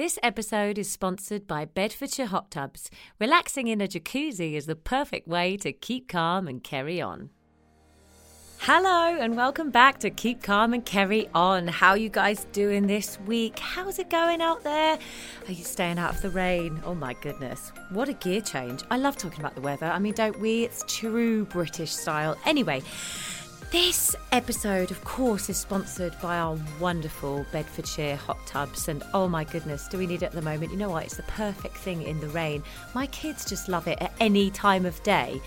This episode is sponsored by Bedfordshire Hot Tubs. Relaxing in a jacuzzi is the perfect way to keep calm and carry on. Hello and welcome back to Keep Calm and Carry On. How you guys doing this week? How's it going out there? Are you staying out of the rain? Oh my goodness. What a gear change. I love talking about the weather. I mean, don't we? It's true British style. Anyway, this episode, of course, is sponsored by our wonderful Bedfordshire hot tubs. And oh my goodness, do we need it at the moment? You know what? It's the perfect thing in the rain. My kids just love it at any time of day.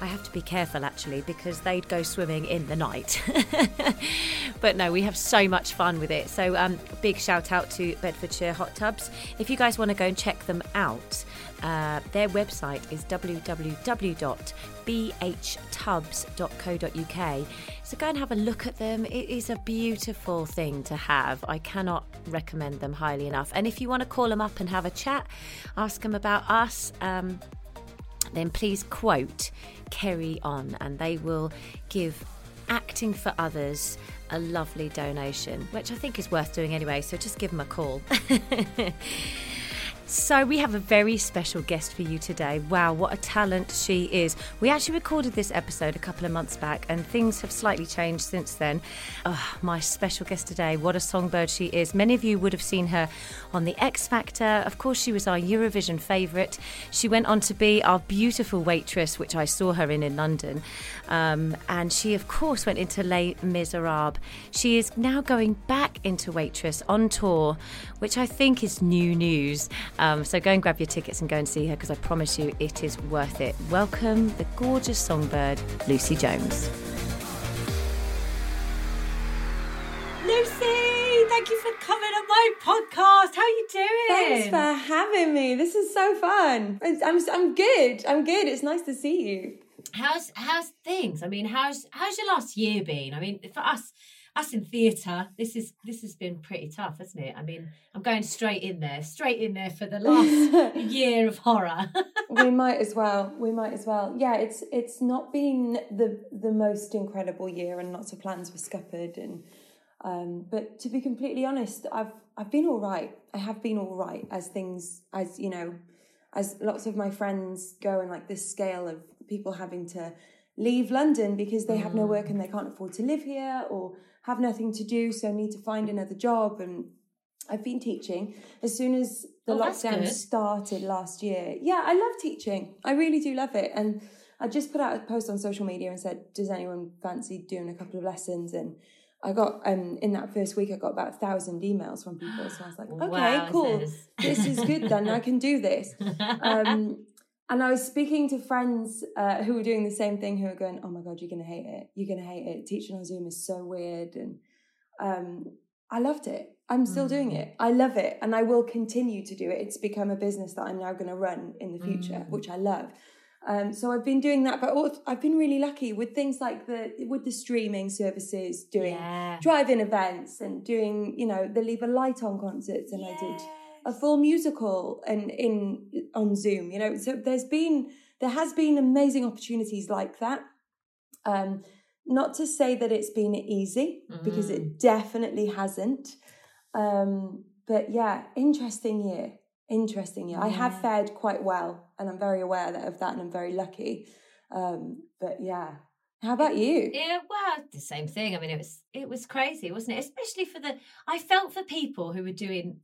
I have to be careful actually because they'd go swimming in the night. but no, we have so much fun with it. So, um, big shout out to Bedfordshire Hot Tubs. If you guys want to go and check them out, uh, their website is www.bhtubs.co.uk. So go and have a look at them. It is a beautiful thing to have. I cannot recommend them highly enough. And if you want to call them up and have a chat, ask them about us. Um, then please quote Carry On and they will give acting for others a lovely donation, which I think is worth doing anyway. So just give them a call. So, we have a very special guest for you today. Wow, what a talent she is. We actually recorded this episode a couple of months back, and things have slightly changed since then. Oh, my special guest today, what a songbird she is. Many of you would have seen her on The X Factor. Of course, she was our Eurovision favourite. She went on to be our beautiful waitress, which I saw her in in London. Um, and she, of course, went into Les Miserables. She is now going back into waitress on tour, which I think is new news. Um, so go and grab your tickets and go and see her because I promise you it is worth it. Welcome the gorgeous songbird, Lucy Jones. Lucy, thank you for coming on my podcast. How are you doing? Thanks for having me. This is so fun. I'm I'm good. I'm good. It's nice to see you. How's how's things? I mean, how's how's your last year been? I mean, for us us in theatre, this is this has been pretty tough, hasn't it? I mean, I'm going straight in there, straight in there for the last year of horror. we might as well. We might as well. Yeah, it's it's not been the the most incredible year, and lots of plans were scuppered. And um, but to be completely honest, I've I've been all right. I have been all right as things as you know, as lots of my friends go and like this scale of people having to leave London because they have no work and they can't afford to live here or have nothing to do, so I need to find another job. And I've been teaching as soon as the Oh, lockdown started last year. Yeah, I love teaching. I really do love it. And I just put out a post on social media and said, "Does anyone fancy doing a couple of lessons?" And I got um in that first week, I got about a thousand emails from people. So I was like, "Okay, cool. Wowzers. This is good. Then I can do this." Um, and I was speaking to friends uh, who were doing the same thing, who were going, "Oh my god, you're gonna hate it. You're gonna hate it. Teaching on Zoom is so weird." And um, I loved it. I'm still doing Mm. it. I love it, and I will continue to do it. It's become a business that I'm now going to run in the future, Mm. which I love. Um, so I've been doing that, but I've been really lucky with things like the with the streaming services, doing Yeah. drive-in events and doing you know the Leave a Light on concerts, and I did a full musical and in on Zoom. You know, so there's been there has been amazing opportunities like that. Um, not to say that it's been easy because it definitely hasn't. Um, but yeah, interesting year. Interesting year. I have fared quite well, and I'm very aware that, of that, and I'm very lucky. Um, but yeah, how about you? Yeah, well, the same thing. I mean, it was it was crazy, wasn't it? Especially for the I felt for people who were doing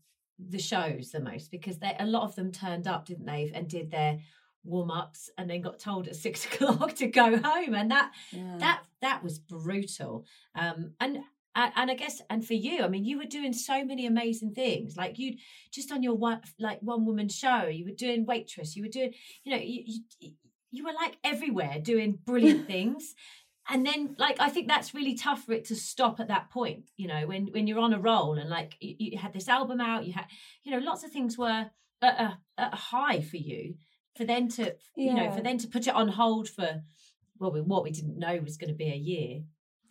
the shows the most because they a lot of them turned up, didn't they, and did their warm ups and then got told at six o'clock to go home, and that Yeah. that that was brutal. Um, and and I guess and for you, I mean, you were doing so many amazing things. Like you just on your one like one woman show, you were doing waitress, you were doing, you know, you you, you were like everywhere doing brilliant things. And then, like, I think that's really tough for it to stop at that point. You know, when when you're on a roll and like you, you had this album out, you had, you know, lots of things were at a, at a high for you. For then to, you know, for then to put it on hold for well, we- what we didn't know was going to be a year.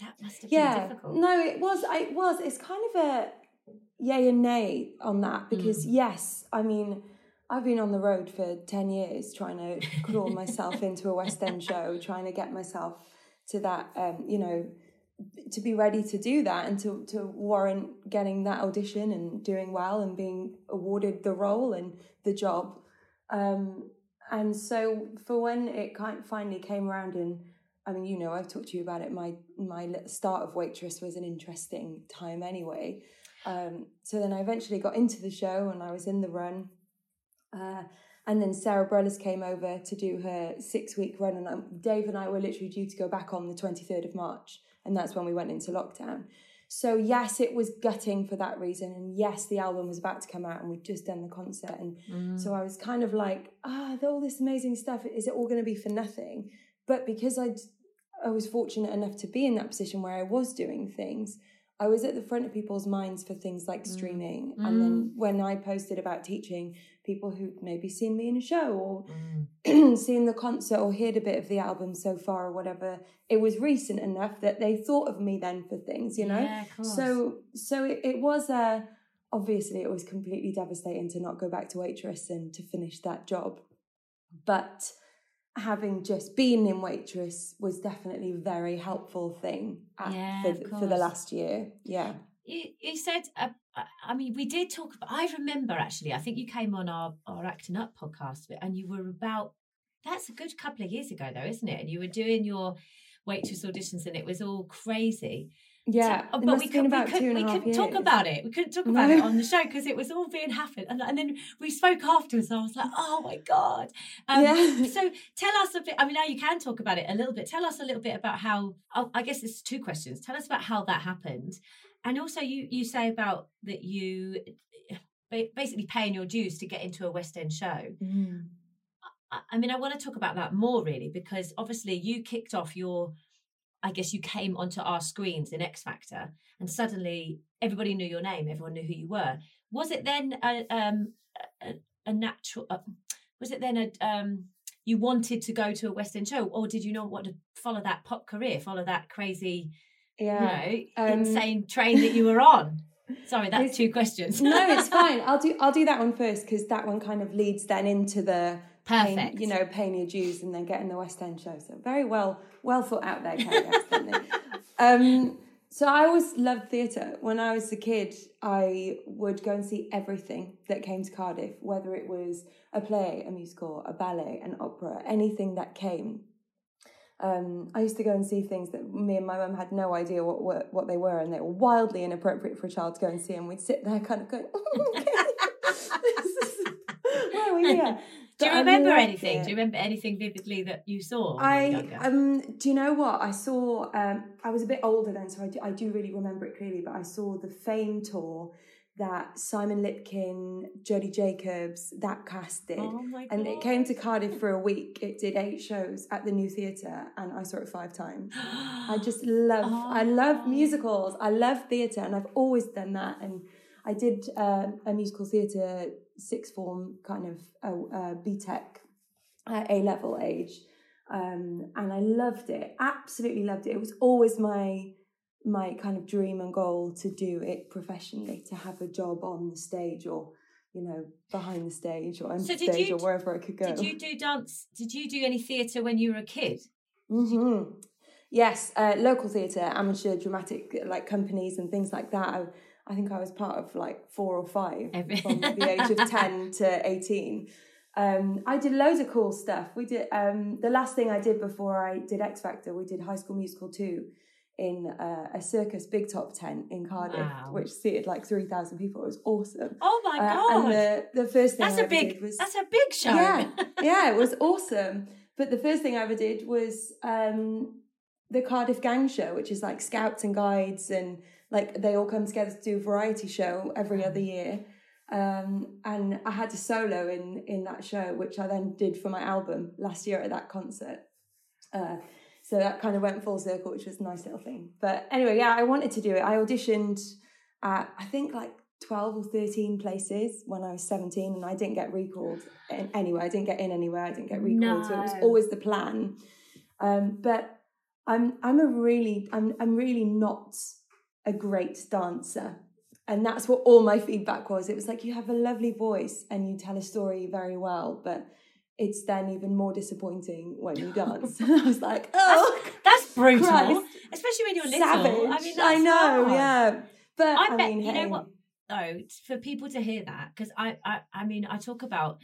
That must have yeah been difficult. no it was I- it was it's kind of a yay and nay on that because Mm. yes i mean i've been on the road for 10 years trying to crawl myself into a west end show trying to get myself to that um, you know to be ready to do that and to to warrant getting that audition and doing well and being awarded the role and the job. Um, and so for when it kind of finally came around and I mean, you know, I've talked to you about it. My my start of waitress was an interesting time anyway. Um, so then I eventually got into the show and I was in the run. Uh, and then Sara Bareilles came over to do her six week run. And um, Dave and I were literally due to go back on the 23rd of March. And that's when we went into lockdown. So, yes, it was gutting for that reason. And yes, the album was about to come out and we'd just done the concert. And mm. so I was kind of like, ah, all this amazing stuff, is it all going to be for nothing? But because i I was fortunate enough to be in that position where I was doing things, I was at the front of people's minds for things like mm. streaming. Mm. And then when I posted about teaching, people who'd maybe seen me in a show or mm. seen the concert or heard a bit of the album so far or whatever, it was recent enough that they thought of me then for things, you know? Yeah, so so it, it was a obviously it was completely devastating to not go back to waitress and to finish that job. But having just been in waitress was definitely a very helpful thing at, yeah, for, for the last year. Yeah. You, you said uh, i mean we did talk about i remember actually i think you came on our, our acting up podcast and you were about that's a good couple of years ago though isn't it? And you were doing your waitress auditions and it was all crazy yeah, so, but we, could, we, could, we couldn't talk about it. We couldn't talk about no. it on the show because it was all being happened. And, and then we spoke afterwards. And I was like, oh my God. Um, yeah. So tell us a bit. I mean, now you can talk about it a little bit. Tell us a little bit about how, oh, I guess it's two questions. Tell us about how that happened. And also, you, you say about that you basically paying your dues to get into a West End show. Mm. I, I mean, I want to talk about that more really because obviously you kicked off your I guess you came onto our screens in X Factor, and suddenly everybody knew your name, everyone knew who you were. Was it then a um, a, a, natural? Uh, was it then a um, you wanted to go to a West End show, or did you not want to follow that pop career, follow that crazy, yeah, you know, um, insane train that you were on? Sorry, that's two questions. no, it's fine. I'll do I'll do that one first because that one kind of leads then into the Perfect. Paying, you know, paying your dues and then getting the West End show. So very well, well thought out there, Kerry. um, so I always loved theatre. When I was a kid, I would go and see everything that came to Cardiff, whether it was a play, a musical, a ballet, an opera, anything that came. Um, I used to go and see things that me and my mum had no idea what were, what they were, and they were wildly inappropriate for a child to go and see. And we'd sit there, kind of going, oh, okay. "Why are we here?" Do you remember anything? It. Do you remember anything vividly that you saw? I um. Do you know what I saw? Um, I was a bit older then, so I do, I do really remember it clearly. But I saw the Fame tour that Simon Lipkin, Jodie Jacobs, that cast did. Oh and it came to Cardiff for a week. It did eight shows at the New Theatre and I saw it five times. I just love, oh. I love musicals. I love theatre and I've always done that. And I did uh, a musical theatre sixth form kind of uh, uh, BTEC uh, A level age. Um, and I loved it, absolutely loved it. It was always my my kind of dream and goal to do it professionally, to have a job on the stage or you know behind the stage or on so stage you, or wherever I could go. Did you do dance? Did you do any theatre when you were a kid? Mm-hmm. Yes, uh, local theatre, amateur dramatic like companies and things like that. I, I think I was part of like four or five Every- from the age of 10 to 18. Um, I did loads of cool stuff. We did um, the last thing I did before I did X Factor, we did High School Musical 2 in uh, a circus big top tent in Cardiff, wow. which seated like 3,000 people. It was awesome. Oh my uh, God. And the, the first thing that's I a big, was. That's a big show. Yeah, yeah, it was awesome. But the first thing I ever did was um, the Cardiff Gang Show, which is like scouts and guides and like they all come together to do a variety show every other year. Um, and I had a solo in in that show, which I then did for my album last year at that concert. Uh, so that kind of went full circle, which was a nice little thing. But anyway, yeah, I wanted to do it. I auditioned at I think like 12 or 13 places when I was 17 and I didn't get recalled anywhere. I didn't get in anywhere. I didn't get recalled. No. So it was always the plan. Um, but I'm I'm a really I'm I'm really not a great dancer. And that's what all my feedback was. It was like, you have a lovely voice and you tell a story very well, but it's then even more disappointing when you dance. I was like, oh, that's, that's brutal, Christ. especially when you're little. savage. I mean, I know, hard. yeah. But I, I, bet mean, you know what though for people to hear that because I, I I mean I talk about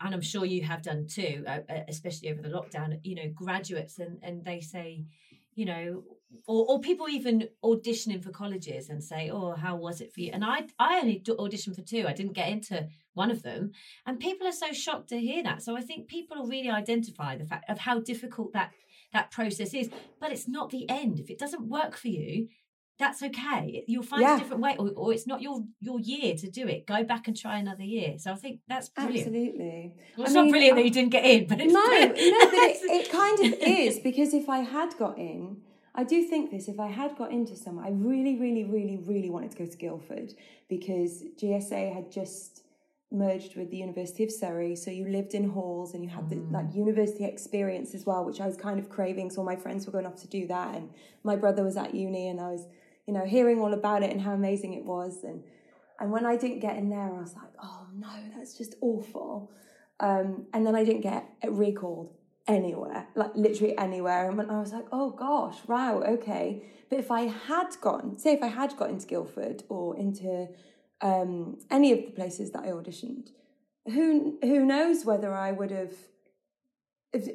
and I'm sure you have done too uh, uh, especially over the lockdown you know graduates and and they say you know or, or people even auditioning for colleges and say oh how was it for you and I I only auditioned for two I didn't get into one of them and people are so shocked to hear that so I think people will really identify the fact of how difficult that that process is but it's not the end if it doesn't work for you that's okay. You'll find Yeah. a different way, or, or it's not your your year to do it. Go back and try another year. So I think that's brilliant. Absolutely. Well, it's I not mean, brilliant that you didn't get in, but it's no, no, but it, it kind of is because if I had got in, I do think this. If I had got into some, I really, really, really, really wanted to go to Guildford because GSA had just merged with the University of Surrey, so you lived in halls and you had the like university experience as well, which I was kind of craving. So all my friends were going off to do that, and my brother was at uni, and I was, you know, hearing all about it and how amazing it was, and and when I didn't get in there, I was like, oh no, that's just awful. Um, and then I didn't get recalled anywhere, like literally anywhere. And when I was like, oh gosh, wow, okay. But if I had gone, say if I had got into Guildford or into um, any of the places that I auditioned, who who knows whether I would have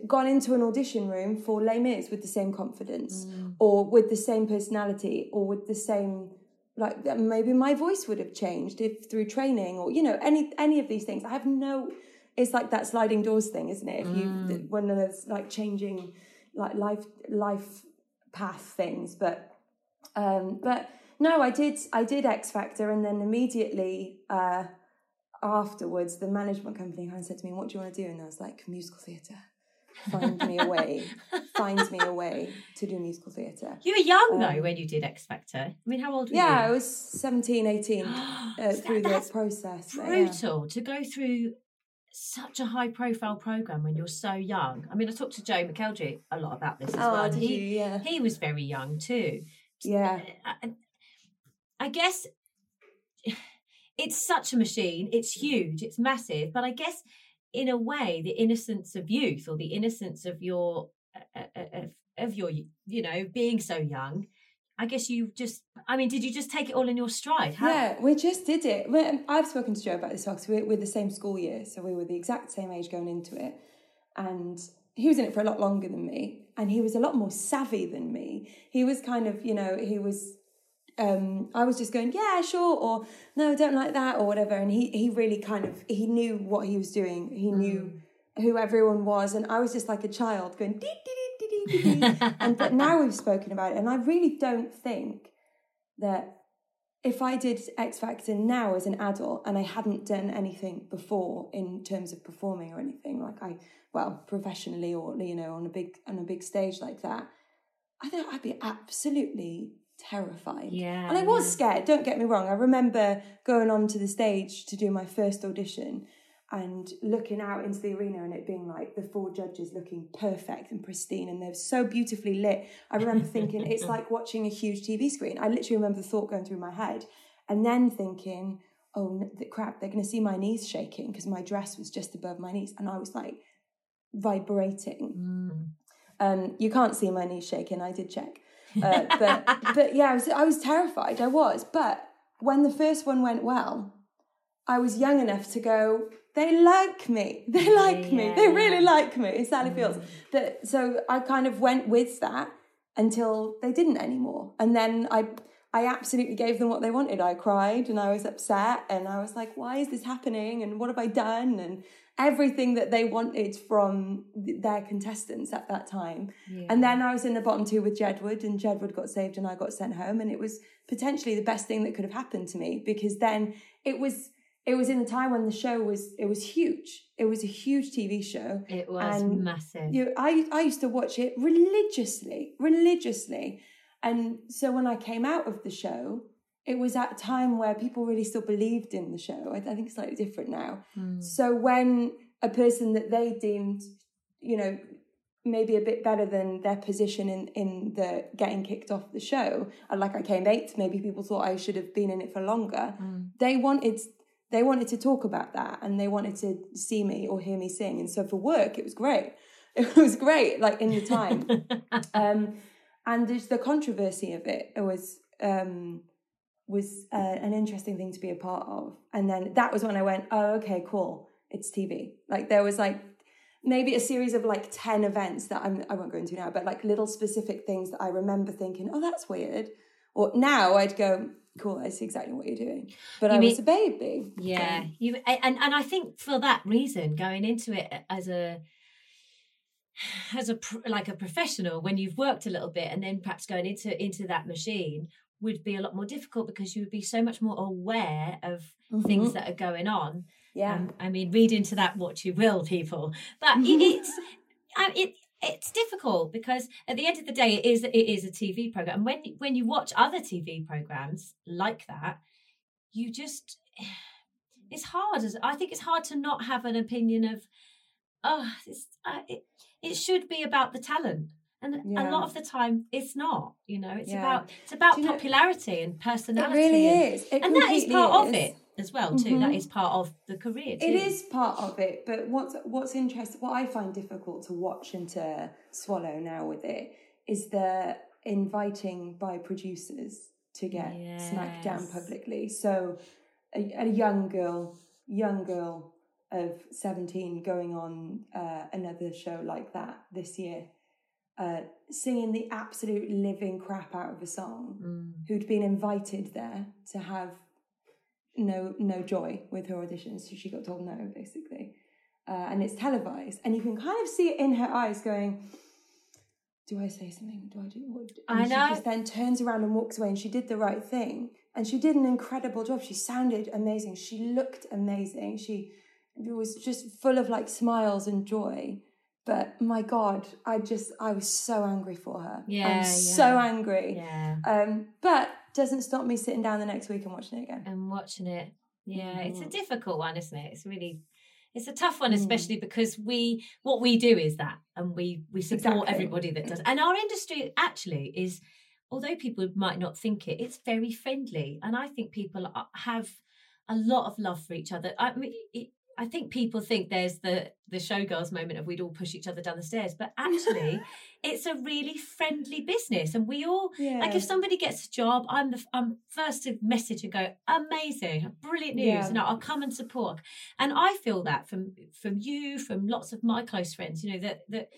gone into an audition room for Les Mis with the same confidence or with the same personality or with the same like maybe my voice would have changed if through training or you know any any of these things i have no it's like that sliding doors thing isn't it? If you when there's like changing like life life path things. But um but no i did i did x factor and then immediately uh afterwards the management company kind of said to me what do you want to do? And i was like musical theatre. Find me a way. Find me a way to do musical theatre. You were young though Um, when you did X Factor. I mean, how old were you? yeah i was 17 18 uh, through the process but yeah. brutal to go through such a high profile program when you're so young. I mean, I talked to Joe McElderry a lot about this as Oh, well. he, you? Yeah. he was very young too. Yeah. I, I guess it's such a machine. It's huge. It's massive. But I guess, in a way, the innocence of youth or the innocence of your uh, uh, of, of your you know being so young. I guess you just. I mean, did you just take it all in your stride? How, Yeah, we just did it. I've spoken to Joe about this because we're, we're the same school year, so we were the exact same age going into it. And he was in it for a lot longer than me, and he was a lot more savvy than me. He was kind of, you know, he was. Um, I was just going, yeah, sure, or no, don't like that, or whatever. And he he really kind of he knew what he was doing. He knew who everyone was, and I was just like a child going, dee, dee, dee. and but now we've spoken about it, and I really don't think that if I did X Factor now as an adult and I hadn't done anything before in terms of performing or anything like I well professionally or you know on a big on a big stage like that, I think I'd be absolutely terrified. Yeah, and I was yeah. scared. Don't get me wrong. I remember going onto the stage to do my first audition and looking out into the arena and it being like the four judges looking perfect and pristine and they're so beautifully lit. I remember thinking it's like watching a huge TV screen. I literally remember the thought going through my head and then thinking, oh the crap, they're going to see my knees shaking because my dress was just above my knees and I was like vibrating. Mm. Um, you can't see my knees shaking. I did check, uh, but but yeah, I was I was terrified. I was, but when the first one went well, I was young enough to go. They like me. They like me. They Yeah. really like me. It's Sally mm. Fields. That so I kind of went with that until they didn't anymore, and then I. I absolutely gave them what they wanted. I cried and I was upset and I was like, why is this happening? And what have I done? And everything that they wanted from their contestants at that time. And then I was in the bottom two with Jedward, and Jedward got saved, and I got sent home, and it was potentially the best thing that could have happened to me because then it was it was in the time when the show was it was huge. It was a huge TV show. It was And massive. You, I I used to watch it religiously, religiously, and so when I came out of the show. It was at a time where people really still believed in the show. I, I think it's slightly different now. Mm. So when a person that they deemed, you know, maybe a bit better than their position in, in the getting kicked off the show, and like I came eighth, maybe people thought I should have been in it for longer. Mm. They wanted they wanted to talk about that and they wanted to see me or hear me sing. And so for work, it was great. It was great, like in the time. um, and there's the controversy of it. It was um, was uh, an interesting thing to be a part of. And then that was when I went, oh, okay, cool. It's TV. Like there was like maybe a series of like 10 events that I'm, I won't go into now, but like little specific things that I remember thinking, oh, that's weird. Or now I'd go, cool, I see exactly what you're doing. But you I mean, was a baby. Yeah. You and, and I think for that reason, going into it as a as a like a professional when you've worked a little bit and then perhaps going into into that machine would be a lot more difficult because you would be so much more aware of mm-hmm. things that are going on yeah um, i mean read into that what you will people but it's it it's difficult because at the end of the day it is it is a tv program and when when you watch other tv programs like that you just it's hard i think it's hard to not have an opinion of oh it's uh, it, it should be about the talent and yeah. a lot of the time it's not you know it's yeah. about it's about popularity know, and personality it really and, is it and that is part is. of it as well too mm-hmm. that is part of the career too. it is part of it but what's what's interesting what i find difficult to watch and to swallow now with it is the inviting by producers to get yes. smacked down publicly so a, a young girl young girl of 17 going on uh, another show like that this year, uh, singing the absolute living crap out of a song, mm. who'd been invited there to have no no joy with her auditions. So she got told no, basically. Uh, and it's televised, and you can kind of see it in her eyes going, do I say something? Do I do what? And I know. She just then turns around and walks away, and she did the right thing, and she did an incredible job. She sounded amazing. She looked amazing. She was just full of like smiles and joy. But my God, I just I was so angry for her. Yeah, I'm yeah. so angry. Yeah. Um, but doesn't stop me sitting down the next week and watching it again. And watching it. Yeah, mm. it's a mm. difficult one, isn't it? It's really it's a tough one, mm. especially mm. because we what we do is that and we we support exactly. everybody that does. And our industry actually is although people might not think it, it's very friendly. And I think people have a lot of love for each other. I mean, it, I think people think there's the the showgirls moment of we'd all push each other down the stairs, but actually, it's a really friendly business, and we all yeah. like if somebody gets a job, I'm the I'm first to message and go amazing, brilliant news, yeah. and I'll come and support. And I feel that from from you, from lots of my close friends, you know that that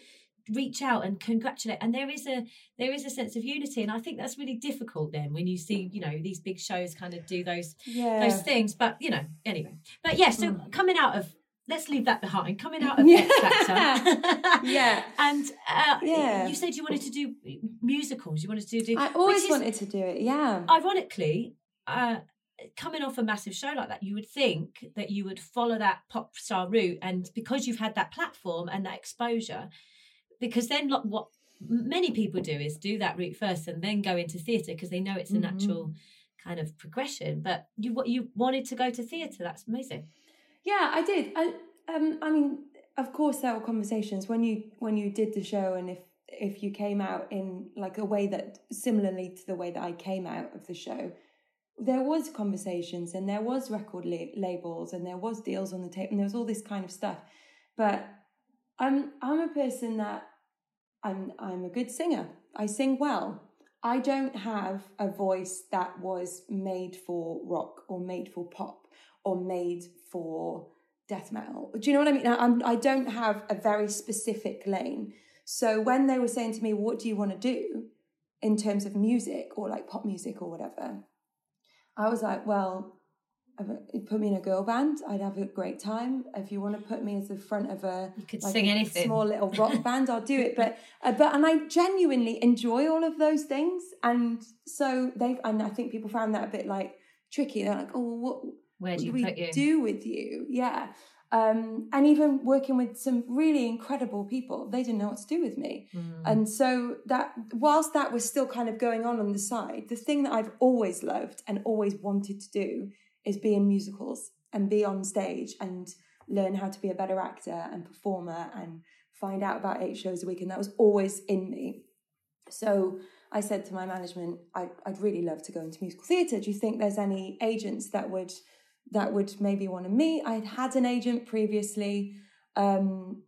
reach out and congratulate and there is a there is a sense of unity and i think that's really difficult then when you see you know these big shows kind of do those yeah. those things but you know anyway but yeah so mm. coming out of let's leave that behind coming out of yeah. Yeah and uh, yeah you said you wanted to do musicals you wanted to do i always is, wanted to do it yeah ironically uh coming off a massive show like that, you would think that you would follow that pop star route. And because you've had that platform and that exposure, because then what many people do is do that route first and then go into theatre because they know it's a mm-hmm. natural kind of progression. But you what you wanted to go to theatre, that's amazing. Yeah, I did. I um I mean, of course there were conversations when you when you did the show and if if you came out in like a way that similarly to the way that I came out of the show, there was conversations and there was record la- labels and there was deals on the tape and there was all this kind of stuff. But I'm I'm a person that I'm I'm a good singer. I sing well. I don't have a voice that was made for rock or made for pop or made for death metal. Do you know what I mean? I'm, I don't have a very specific lane. So when they were saying to me, "What do you want to do in terms of music or like pop music or whatever?" I was like, "Well, put me in a girl band, I'd have a great time. If you want to put me as the front of a you could like sing anything small little rock band, I'll do it. But uh, but and I genuinely enjoy all of those things, and so they've and I think people found that a bit like tricky. They're like, oh, what? Where do, you we you? do with you? Yeah. Um, and even working with some really incredible people, they didn't know what to do with me. Mm. And so that, whilst that was still kind of going on on the side, the thing that I've always loved and always wanted to do is be in musicals and be on stage and learn how to be a better actor and performer and find out about eight shows a week. And that was always in me. So I said to my management, I'd, I'd really love to go into musical theatre. Do you think there's any agents that would that would maybe want to meet. I'd had an agent previously um,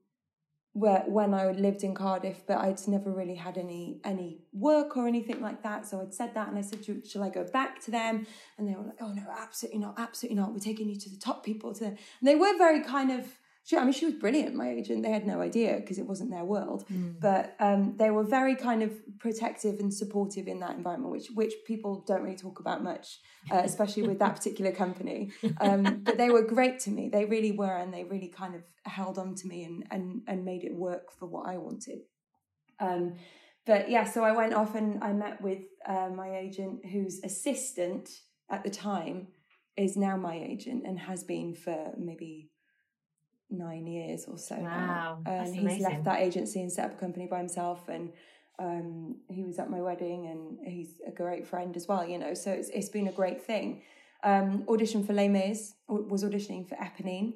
where when I lived in Cardiff, but I'd never really had any any work or anything like that. So I'd said that, and I said, "Shall I go back to them?" And they were like, "Oh no, absolutely not, absolutely not. We're taking you to the top people." To. And they were very kind of she, I mean, she was brilliant, my agent. They had no idea because it wasn't their world, mm. but um, they were very kind of protective and supportive in that environment, which which people don't really talk about much, uh, especially with that particular company. Um, but they were great to me. They really were, and they really kind of held on to me and and and made it work for what I wanted. Um, but yeah, so I went off and I met with uh, my agent, whose assistant at the time is now my agent and has been for maybe nine years or so wow, now. And he's amazing. left that agency and set up a company by himself. And um, he was at my wedding and he's a great friend as well, you know. So it's, it's been a great thing. Um, audition for Les Mis, was auditioning for Eponine.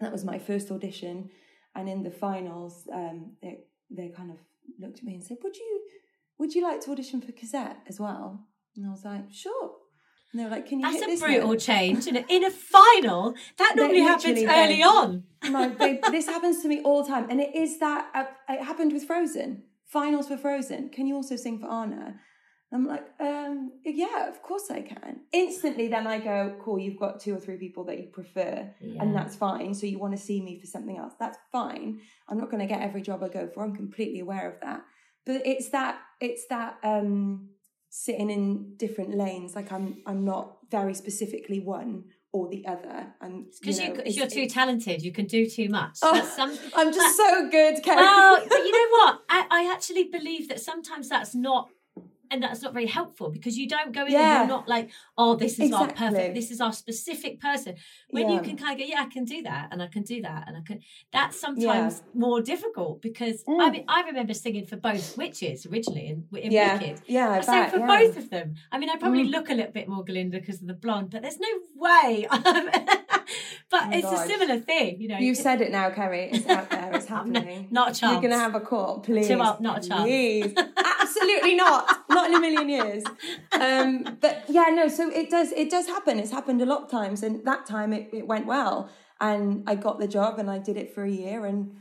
That was my first audition. And in the finals, um, they, they kind of looked at me and said, Would you would you like to audition for Cosette as well? And I was like, Sure. And they were like, "Can you?" That's a brutal note? change in a, in a final. That normally happens early on. no, they, this happens to me all the time, and it is that uh, it happened with Frozen finals for Frozen. Can you also sing for Anna? I'm like, um, yeah, of course I can. Instantly, then I go, cool, you've got two or three people that you prefer, yeah. and that's fine. So you want to see me for something else. That's fine. I'm not going to get every job I go for. I'm completely aware of that. But it's that, it's that, um, sitting in different lanes. Like I'm, I'm not very specifically one or the other. And because you know, you, are too talented, you can do too much. Oh, some, I'm just so good, Karen. Well, but you know what? I, I actually believe that sometimes that's not and that's not very helpful because you don't go in yeah. and you're not like, oh, this is exactly. our perfect, this is our specific person. When yeah. you can kind of go, yeah, I can do that, and I can do that, and I can. That's sometimes yeah. more difficult because mm. I mean, I remember singing for both witches originally in, in yeah. Wicked. Yeah, I, I sang for both of them. I mean, I probably mm. look a little bit more Glinda because of the blonde, but there's no way. but oh it's gosh. a similar thing, you know. You said it now, Kerry. It's out there. It's happening. not, not a chance. You're going to have a court, please. Two up, not a chance. Please. Absolutely not. Not in a million years. Um, but yeah, no. So it does. It does happen. It's happened a lot of times, and that time it, it went well, and I got the job, and I did it for a year, and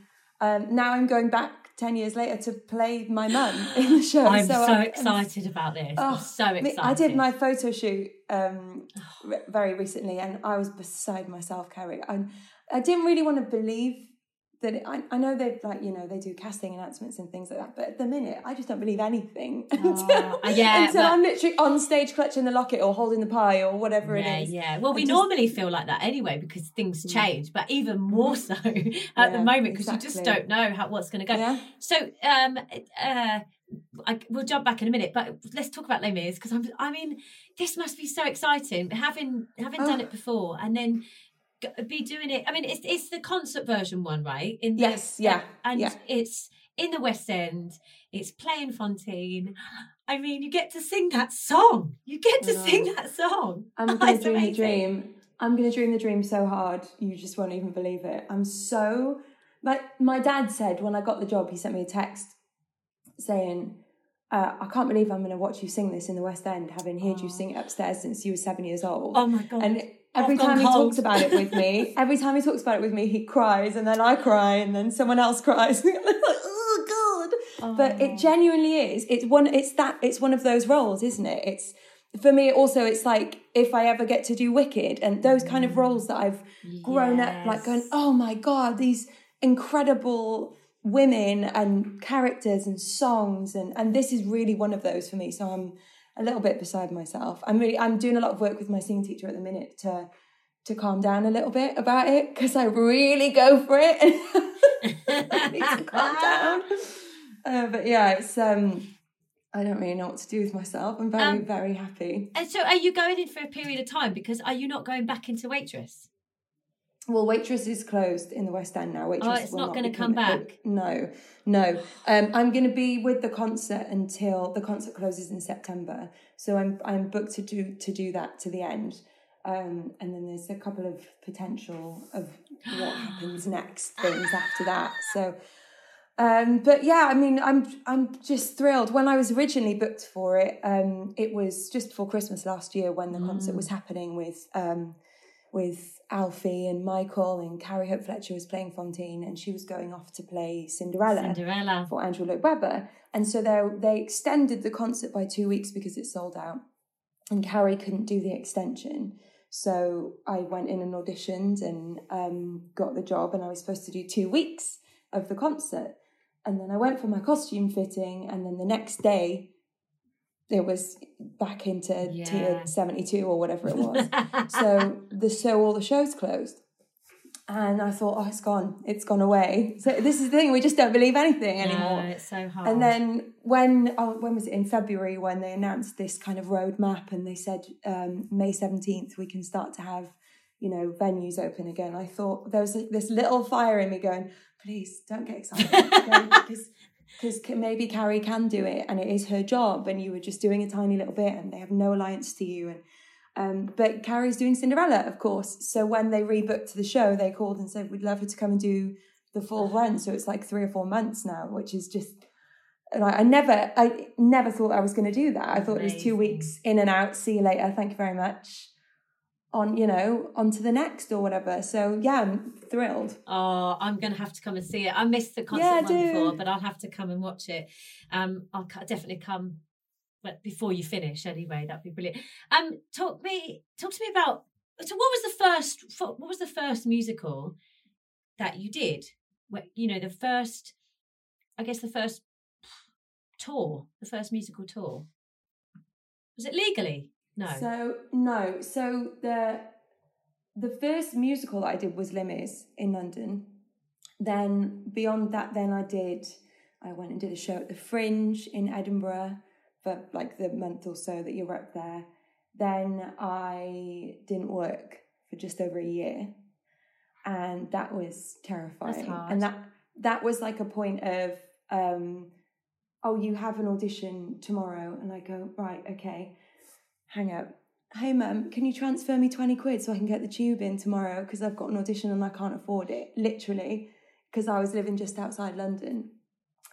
um, now I'm going back 10 years later to play my mum in the show. I'm so, so I'm, excited about this. Oh, so excited. I did my photo shoot um, very recently and I was beside myself, Kerry. I, I didn't really want to believe that it, I, I know they like you know they do casting announcements and things like that but at the minute I just don't believe anything oh, until, yeah, until I'm literally on stage clutching the locket or holding the pie or whatever yeah, it is yeah well we just, normally feel like that anyway because things change but even more so at yeah, the moment because exactly. you just don't know how what's going to go yeah. so um uh I, we'll jump back in a minute, but let's talk about Les Mis because I'm. I mean, this must be so exciting having having oh. done it before, and then be doing it. I mean, it's it's the concert version one, right? In the, yes, yeah, and yeah. it's in the West End. It's playing Fantine. I mean, you get to sing that song. You get to sing that song. I'm going to dream amazing. the dream. I'm going to dream the dream so hard you just won't even believe it. I'm so like my dad said when I got the job. He sent me a text saying. Uh, I can't believe I'm going to watch you sing this in the West End, having heard oh. you sing it upstairs since you were seven years old. Oh my god! And every time he talks about it with me, every time he talks about it with me, he cries, and then I cry, and then someone else cries. oh God! Oh. But it genuinely is. It's one. It's that. It's one of those roles, isn't it? It's for me. Also, it's like if I ever get to do Wicked and those kind of mm. roles that I've grown up like going. Oh my God! These incredible women and characters and songs and and this is really one of those for me. So I'm a little bit beside myself. I'm really I'm doing a lot of work with my singing teacher at the minute to to calm down a little bit about it because I really go for it. I need to calm down. Uh, but yeah, it's um I don't really know what to do with myself. I'm very, um, very happy. And so are you going in for a period of time because are you not going back into waitress? Well, Waitress is closed in the West End now. Waitress oh, it's not, not going to come back. No, no. Um, I'm going to be with the concert until the concert closes in September. So I'm I'm booked to do to do that to the end. Um, and then there's a couple of potential of what happens next things after that. So, um, but yeah, I mean, I'm I'm just thrilled. When I was originally booked for it, um, it was just before Christmas last year when the mm. concert was happening with. Um, with Alfie and Michael and Carrie Hope Fletcher was playing Fantine and she was going off to play Cinderella, Cinderella. for Andrew Lloyd Webber. And so they they extended the concert by two weeks because it sold out. And Carrie couldn't do the extension. So I went in and auditioned and um, got the job and I was supposed to do two weeks of the concert. And then I went for my costume fitting and then the next day it was back into Yeah. tier 72 or whatever it was. so the so all the shows closed. And I thought, oh, it's gone. It's gone away. So this is the thing, we just don't believe anything anymore. No, it's so hard. And then when oh when was it in February when they announced this kind of roadmap and they said um, May seventeenth we can start to have you know venues open again. I thought there was this little fire in me going, please don't get excited because because maybe Carrie can do it and it is her job and you were just doing a tiny little bit and they have no alliance to you and um, but Carrie's doing Cinderella, of course. So when they rebooked the show, they called and said, We'd love her to come and do the full run. So it's like three or four months now, which is just like I never I never thought I was gonna do that. I thought it was two weeks in and out, see you later, thank you very much. On, you know, on to the next or whatever. So yeah, I'm thrilled. Oh, I'm going to have to come and see it. I missed the concert Yeah, one before, but I'll have to come and watch it. Um, I'll definitely come, but before you finish, anyway. That'd be brilliant. Um, talk me, talk to me about. So, what was the first? What was the first musical that you did? Where you know the first, I guess the first tour, the first musical tour. Was it legally? No. So no. So the the first musical that I did was Les Mis in London. Then beyond that, then I did I went and did a show at the Fringe in Edinburgh for like the month or so that you were up there. Then I didn't work for just over a year. And that was terrifying. hard. And that that was like a point of um oh you have an audition tomorrow and I go, right, okay hang up. Hey, mum, can you transfer me 20 quid so I can get the tube in tomorrow? Because I've got an audition and I can't afford it. Literally, because I was living just outside London.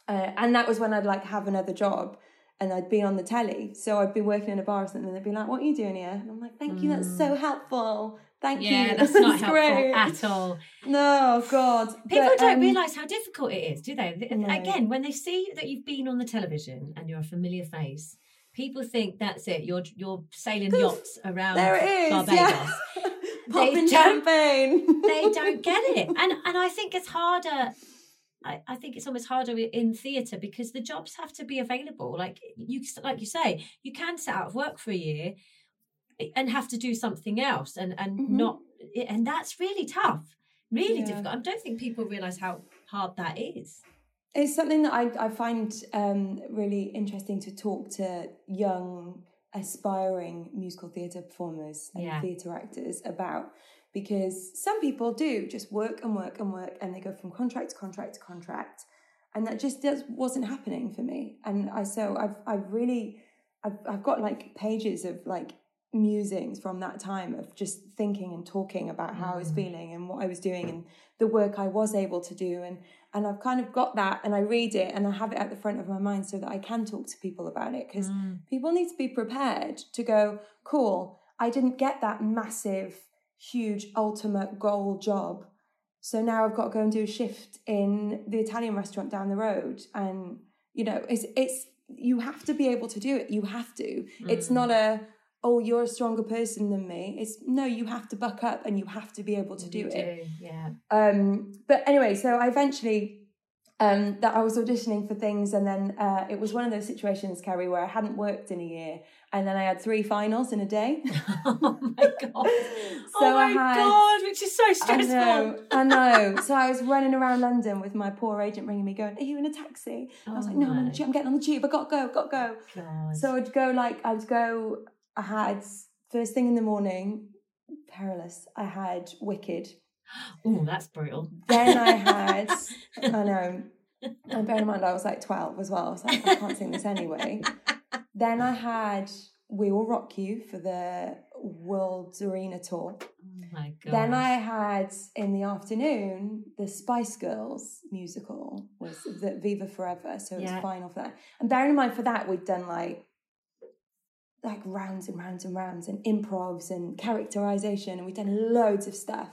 Uh, and that was when I'd like have another job and I'd been on the telly. So I'd be working in a bar or something and they'd be like, What are you doing here? And I'm like, Thank you, that's so helpful. Thank Mm. yeah, you. that's not helpful great. at all. No, God. People But, don't um, realise how difficult it is, do they? No. Again, when they see that you've been on the television and you're a familiar face, people think that's it. You're you're sailing yachts around There it is. Barbados. Yeah. Popping champagne. they don't get it, and and I think it's harder. I, I think it's almost harder in theatre because the jobs have to be available. Like you, like you say, you can sit out of work for a year and have to do something else, and and Mhm. not, and that's really tough, really Yeah. difficult. I don't think people realise how hard that is. It's something that I, I find um, really interesting to talk to young, aspiring musical theatre performers and Yeah. theatre actors about because some people do just work and work and work and they go from contract to contract to contract and that just does, wasn't happening for me and I so I've I've really I've, I've got like pages of like musings from that time of just thinking and talking about how I was mm. feeling and what I was doing and the work I was able to do. And and I've kind of got that and I read it and I have it at the front of my mind so that I can talk to people about it because mm. people need to be prepared to go cool I didn't get that massive huge ultimate goal job. So now I've got to go and do a shift in the Italian restaurant down the road. And you know it's it's you have to be able to do it. You have to. It's not mm. a oh you're a stronger person than me it's no you have to buck up and you have to be able to do You it yeah. um, but anyway, so I eventually um, that I was auditioning for things, and then uh, it was one of those situations, Carrie, where I hadn't worked in a year, and then I had three finals in a day. oh my god! So oh my I had- god, which is so I stressful. know, I know. So I was running around London with my poor agent ringing me, going, "Are you in a taxi?" I was Oh like, "No, I'm, the tube. I'm getting on the tube. I got to go, got to go." God. So I'd go like I'd go. I had first thing in the morning, perilous. I had Wicked. oh, that's brutal. Then I had, I know, and bear in mind I was like 12 as well. I was like, I can't sing this anyway. Then I had We Will Rock You for the World's Arena Tour. Oh my god. Then I had in the afternoon the Spice Girls musical was the Viva Forever, so it was Yeah. final for that. And bearing in mind for that we'd done like like rounds and rounds and rounds and improvs and characterization and we'd done loads of stuff.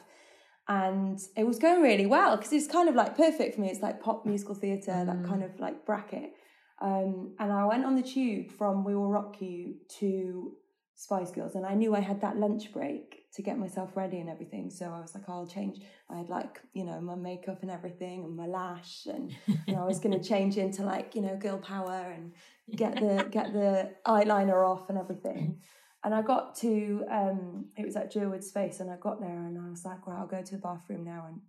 And it was going really well because it's kind of like perfect for me. It's like pop musical theatre mm. that kind of like bracket. Um, and i went on the tube from we will rock you to spice girls and i knew i had that lunch break to get myself ready and everything. So i was like oh, i'll change i had like you know my makeup and everything and my lash and you know i was going to change into like you know girl power and get the get the eyeliner off and everything. And I got to um, it was at Jerwood's Space, and I got there and I was like, well, I'll go to the bathroom now, and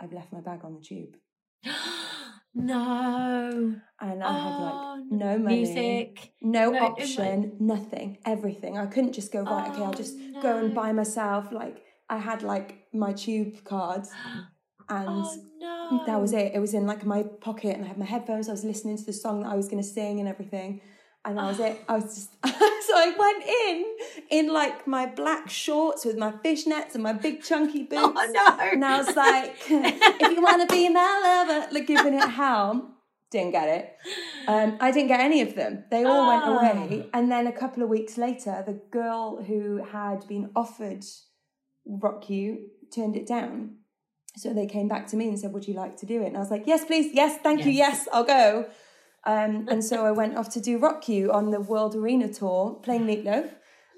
I've left my bag on the tube. no. And I oh, had like oh, no money, music, no, no option, nothing, everything. I couldn't just go right. Oh, okay, I'll just no. go and buy myself. Like I had like my tube cards, and oh, no. that was it. It was in like my pocket, and I had my headphones. I was listening to the song that I was going to sing and everything, and that was it. I was just so I went in in like my black shorts with my fishnets and my big chunky boots. Oh no! And I was like, if you want to be my lover, like giving it hell. Didn't get it. Um, I didn't get any of them. They all oh. went away. And then a couple of weeks later, the girl who had been offered Rock You turned it down so they came back to me and said, Would you like to do it? And I was like, Yes, please. Yes, thank yes. you. Yes, I'll go. Um, and so I went off to do Rock You on the World Arena Tour, playing Meatloaf,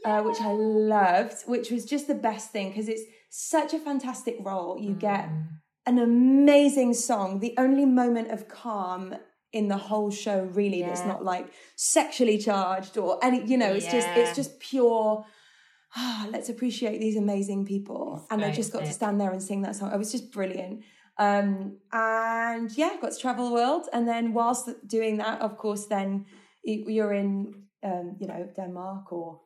yeah. uh, which I loved, which was just the best thing because it's such a fantastic role. You mm. get an amazing song, the only moment of calm in the whole show, really, yeah. that's not like sexually charged or any, you know, it's yeah. just it's just pure oh, let's appreciate these amazing people. and I just got to stand there and sing that song. It was just brilliant. Um, and yeah, got to travel the world. And then whilst doing that, of course, then you're in, um, you know, Denmark or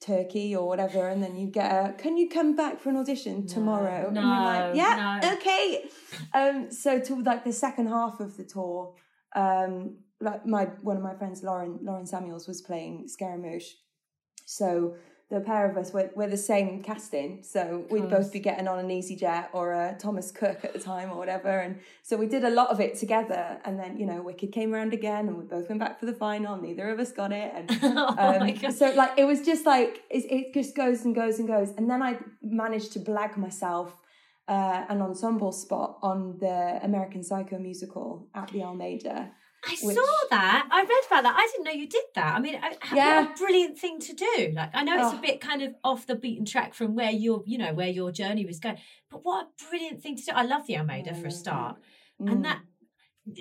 Turkey or whatever, and then you get a, can you come back for an audition tomorrow? No, like, yeah, no. okay. Um, so to like the second half of the tour, um, like my one of my friends, Lauren Lauren Samuels, was playing Scaramouche. So the pair of us were, we're the same casting. So we'd both be getting on an easyjet or a thomas cook at the time or whatever. And so we did a lot of it together. And then you know wicked came around again and we both went back for the final neither of us got it. And oh um, so like it was just like it, it just goes and goes and goes. And then i managed to blag myself uh, an ensemble spot on the american psycho musical at the almeida I which... saw that. I read about that. I didn't know you did that. I mean, yeah. what a brilliant thing to do. Like, I know it's oh. a bit kind of off the beaten track from where your, you know, where your journey was going, but what a brilliant thing to do. I love the Almeida mm. for a start, mm. and that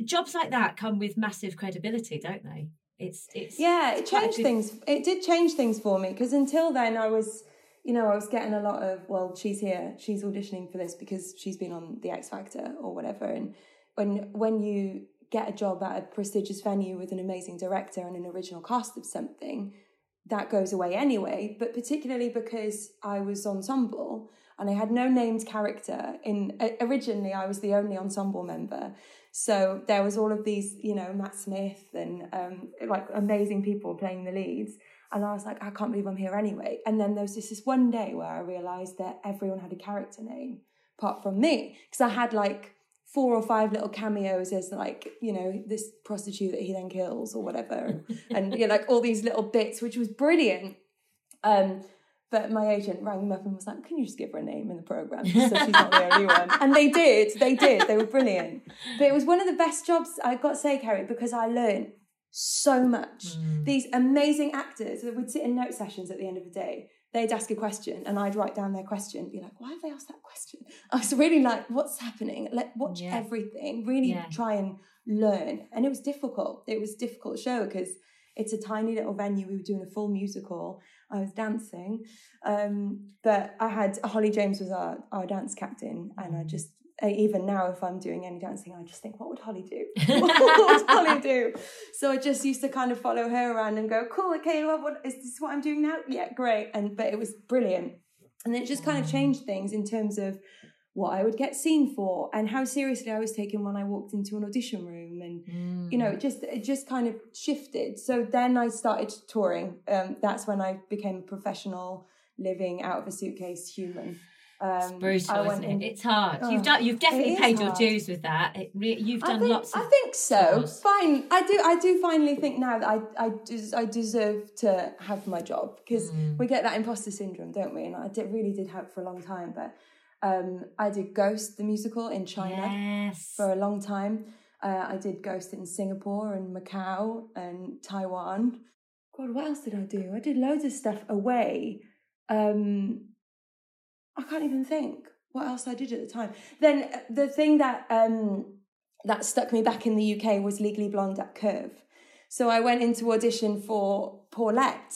jobs like that come with massive credibility, don't they? It's it's yeah, it changed good... things. It did change things for me because until then I was. You know, I was getting a lot of, well, she's here, she's auditioning for this because she's been on the X Factor or whatever. And when when you get a job at a prestigious venue with an amazing director and an original cast of something, that goes away anyway. But particularly because I was ensemble and I had no named character in originally I was the only ensemble member. So there was all of these, you know, Matt Smith and um, like amazing people playing the leads. And I was like, I can't believe I'm here anyway. And then there was this, this one day where I realized that everyone had a character name apart from me. Because I had like four or five little cameos as like you know this prostitute that he then kills or whatever. And you know, like all these little bits which was brilliant. Um but my agent rang me up and was like can you just give her a name in the program? So she's not the only one. And they did. They did. They were brilliant. But it was one of the best jobs i got to say carrie because i learned so much. Mm. these amazing actors that would sit in note sessions at the end of the day they'd ask a question and I'd write down their question, be like, why have they asked that question? I was really like, what's happening? Let watch yeah. everything, really yeah. try and learn. And it was difficult. It was difficult show because it's a tiny little venue. We were doing a full musical. I was dancing. Um, but I had Holly James was our, our dance captain and I mm. just even now if i'm doing any dancing i just think what would holly do? What would holly do? So i just used to kind of follow her around and go cool okay well, what is this what i'm doing now? Yeah great. And but it was brilliant. And then it just kind of changed things in terms of what I would get seen for and how seriously I was taken when I walked into an audition room and mm. you know it just it just kind of shifted. So then I started touring. Um, that's when I became a professional living out of a suitcase human Um, brutal, I isn't went it? in- It's hard. Oh, you've done. You've definitely it is paid your dues with that. It re- you've done think, lots of. I think so. tours. Fine. I do. I do finally think now that I I, des- I deserve to have my job because Mm. we get that imposter syndrome, don't we? And I did, really did have it for a long time. But um, I did Ghost the musical in China Yes. for a long time. Uh, I did Ghost in Singapore and Macau and Taiwan. God, what else did I do? I did loads of stuff away. Um, I can't even think what else I did at the time. Then uh, the thing that um, that stuck me back in the UK was Legally Blonde at Curve. So I went into audition for Paulette,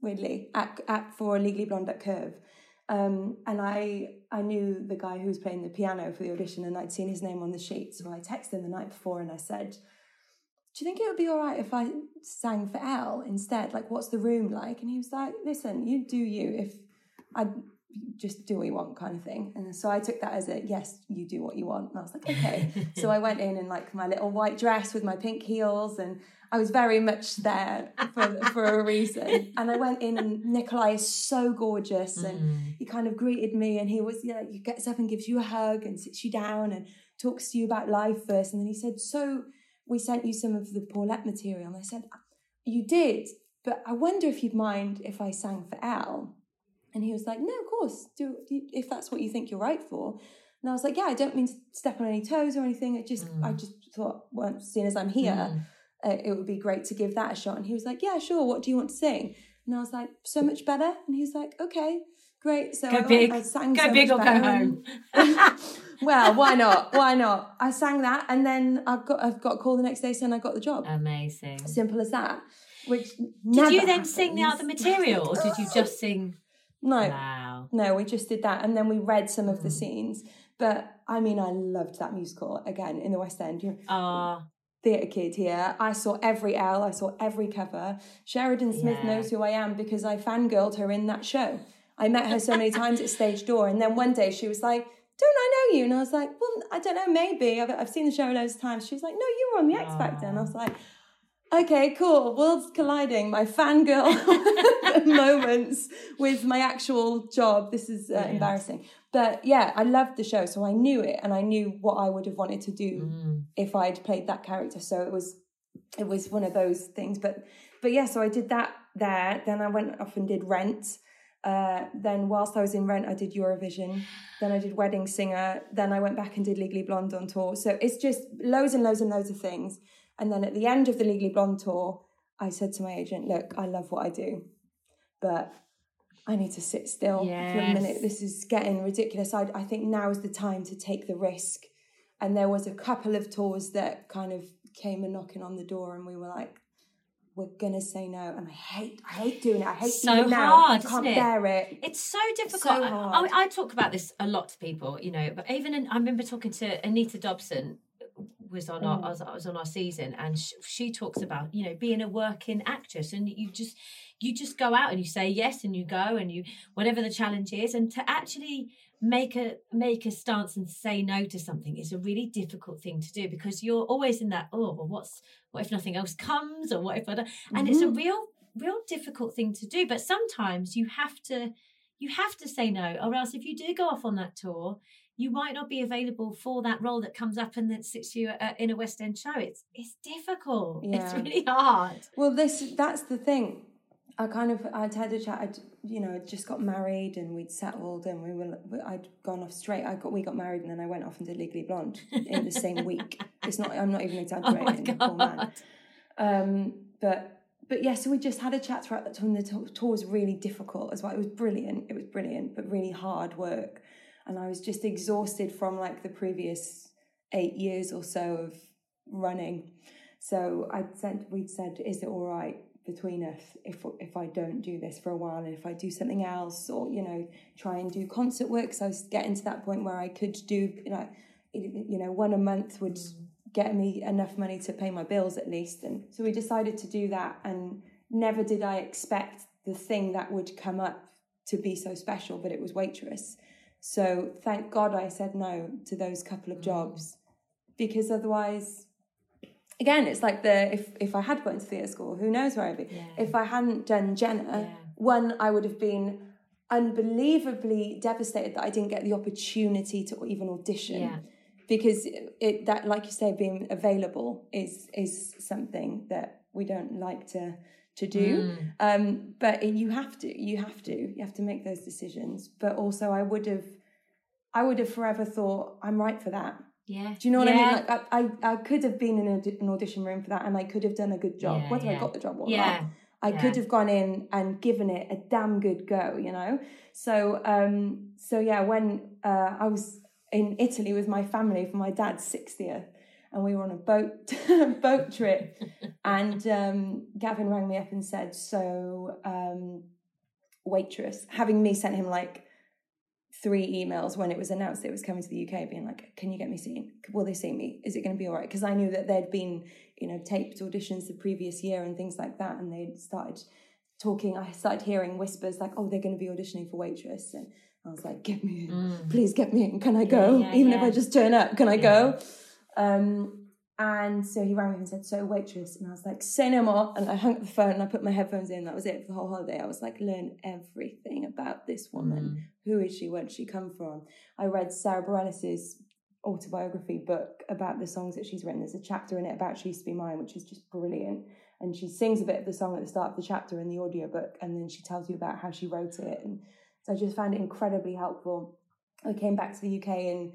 weirdly, at, at for Legally Blonde at Curve. Um, and I I knew the guy who was playing the piano for the audition, and I'd seen his name on the sheet. So I texted him the night before, and I said, "Do you think it would be all right if I sang for Elle instead? Like, what's the room like?" And he was like, "Listen, you do you. If I just do what you want, kind of thing." And so I took that as a yes, you do what you want. And I was like, okay. so I went in in like my little white dress with my pink heels, and I was very much there for for a reason. And I went in, and Nikolai is so gorgeous, and Mm. he kind of greeted me, and he was, you know, he gets up and gives you a hug and sits you down and talks to you about life first, and then he said, "So we sent you some of the Paulette material," and I said, "You did." But I wonder if you'd mind if I sang for Elle. And he was like, "No, of course. Do if that's what you think you're right for." And I was like, "Yeah, I don't mean to step on any toes or anything. It just, I just thought, well, seeing as I'm here, Mm. uh, it would be great to give that a shot." And he was like, "Yeah, sure. What do you want to sing?" And I was like, "So much better." And he was like, "Okay, great." So Go I, big. I sang Go so big or go home. well, why not? Why not? I sang that, and then I got I've got a call the next day saying I got the job. Amazing. Simple as that. Which Did you then sing the other material, or did you just sing? No, Wow. no, we just did that, and then we read some Mm. of the scenes. But I mean, I loved that musical again in the West End. You're Ah, theatre kid here. I saw every L, I saw every cover. Sheridan Smith Yeah. knows who I am because I fangirled her in that show. I met her so many times at stage door, and then one day she was like, "Don't I know you?" And I was like, "Well, I don't know, maybe. I've, I've seen the show loads of times." She was like, "No, you were on the X Factor," and I was like. Okay, cool. Worlds colliding. My fangirl moments with my actual job. This is uh, Brilliant. embarrassing. But yeah, I loved the show, so I knew it, and I knew what I would have wanted to do Mm. if I'd played that character. So it was it was one of those things. But but yeah, so I did that there. Then I went off and did Rent. Uh, then whilst I was in Rent, I did Eurovision. Then I did Wedding Singer. Then I went back and did Legally Blonde on tour. So it's just loads and loads and loads of things. And then at the end of the Legally Blonde tour, I said to my agent, "Look, I love what I do, but." I need to sit still for a minute. This is getting ridiculous. I, I think now is the time to take the risk and there was a couple of tours that kind of came and knocking on the door and we were like we're gonna say no and i hate i hate doing it i hate So doing it now hard, i can't it? bear it It's so difficult. So I- I, I talk about this a lot to people, you know. But even in, I remember talking to Anita Dobson was on Mm. our was, was on our season, and she, she talks about you know being a working actress, and you just you just go out and you say yes, and you go and you whatever the challenge is, and to actually make a make a stance and say no to something is a really difficult thing to do because you're always in that oh well what's what if nothing else comes or what if I don't and it's a Mhm. real real difficult thing to do but sometimes you have to you have to say no or else if you do go off on that tour you might not be available for that role that comes up and that sits you uh, in a west end show it's it's difficult it's really hard well this that's the thing i kind of i'd had a chat i'd you know just got married and we'd settled and we were i'd gone off straight i got we got married and then i went off and did legally blonde in the same week it's not i'm not even oh my exaggerating poor man. god Um, but but yeah, so we just had a chat throughout the time. The tour was really difficult as well. It was brilliant. It was brilliant, but really hard work. And I was just exhausted from like the previous eight years or so of running. So I said, we'd said, is it all right between us if if I don't do this for a while and if I do something else or you know try and do concert work? So I was getting to that point where I could do you know you know one a month would mm. get me enough money to pay my bills at least. And so we decided to do that. And never did I expect the thing that would come up to be so special, but it was waitress. So thank God I said no to those couple of jobs because otherwise, again, it's like the if if I had got into theatre school, who knows where I'd be. Yeah. If I hadn't done Jenna, Yeah. one, I would have been unbelievably devastated that I didn't get the opportunity to even audition. Yeah. Because it, it that like you say being available is is something that we don't like to to do. Mm. Um, but you have to, you have to, you have to make those decisions. But also, I would have, I would have forever thought I'm right for that. Yeah. Do you know what I mean? Like I, I, I could have been in a, an audition room for that, and I could have done a good job, Yeah, whether I got the job or Yeah. not. I yeah. could have gone in and given it a damn good go, you know. So, um, so yeah, when uh, I was in Italy with my family for my dad's sixtieth, and we were on a boat boat trip, and um, Gavin rang me up and said, "So, um, waitress," having me sent him like three emails when it was announced that it was coming to the UK, being like, "Can you get me seen? Will they see me? Is it going to be all right?" Because I knew that there'd been, you know, taped auditions the previous year and things like that, and they'd started talking. I started hearing whispers like, "Oh, they're going to be auditioning for waitress," and I was like, "Get me in, Mm. please get me in. Can I go? yeah, Even if. I just turn up, can I go?" Um, and so he rang me and said, "So waitress," and I was like, "Say no more." And I hung up the phone and I put my headphones in. That was it for the whole holiday. I was like, "Learn everything about this woman. Who is she? Where did she come from?" I read Sara Bareilles' autobiography book about the songs that she's written. There's a chapter in it about "She Used to Be Mine," which is just brilliant. And she sings a bit of the song at the start of the chapter in the audiobook, and then she tells you about how she wrote it. And so I just found it incredibly helpful. I came back to the UK and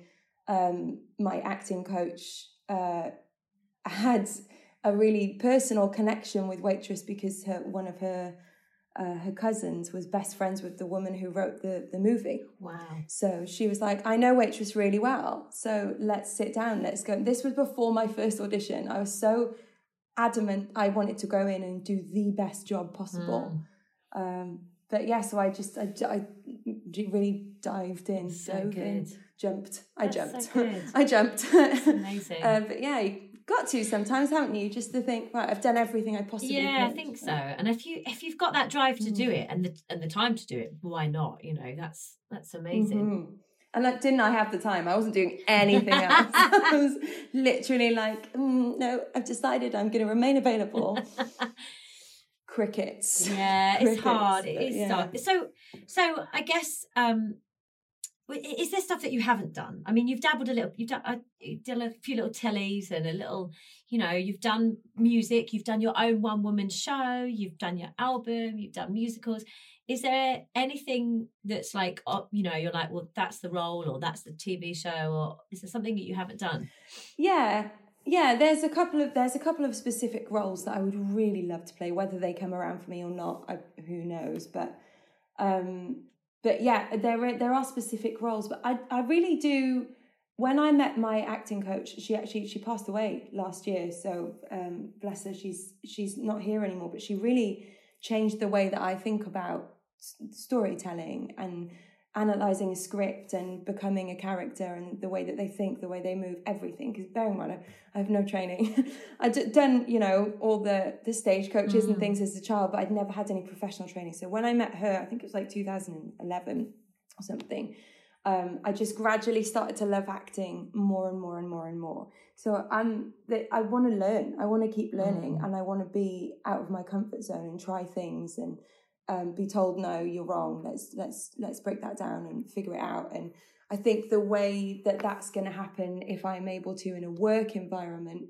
um, my acting coach uh, had a really personal connection with Waitress because her one of her uh, her cousins was best friends with the woman who wrote the the movie. Wow. So she was like, I know Waitress really well. So let's sit down, let's go. This was before my first audition. I was so adamant I wanted to go in and do the best job possible. Um, but yeah, so I just, I, I really dived in, So dove in, good. jumped. I That's so jumped. good. I jumped. Amazing. uh, but yeah, got to sometimes, haven't you? Just to think, right, I've done everything I possibly can. yeah, I think so. And if you if you've got that drive to Mm. do it and the and the time to do it, why not? You know, that's that's amazing. Mhm. And like, didn't I have the time? I wasn't doing anything else. I was literally like, mm, no, I've decided I'm going to remain available. Crickets. Yeah, it's hard. It is yeah. hard. So so I guess um is there stuff that you haven't done? I mean, you've dabbled a little. You've done, uh, done a few little tellies and a little, you know, you've done music. You've done your own one woman show. You've done your album. You've done musicals. Is there anything that's like, oh, you know, you're like, well, that's the role or that's the TV show, or is there something that you haven't done? Yeah, yeah. There's a couple of there's a couple of specific roles that I would really love to play. Whether they come around for me or not, I, who knows? But um, but yeah, there are there are specific roles. But I I really do. When I met my acting coach, she actually she passed away last year. So um, bless her, she's she's not here anymore. But she really changed the way that I think about storytelling and analyzing a script and becoming a character and the way that they think, the way they move, everything. Because bearing in mind, I, have no training. I'd done, you know, all the the stage coaches and Mm. things as a child, but I'd never had any professional training. So when I met her, I think it was like 2011 or something. Um, I just gradually started to love acting more and more and more and more. So I'm that I want to learn. I want to keep learning, Mm. and I want to be out of my comfort zone and try things and um, be told no, you're wrong. Let's let's let's break that down and figure it out. And I think the way that that's going to happen, if I'm able to in a work environment,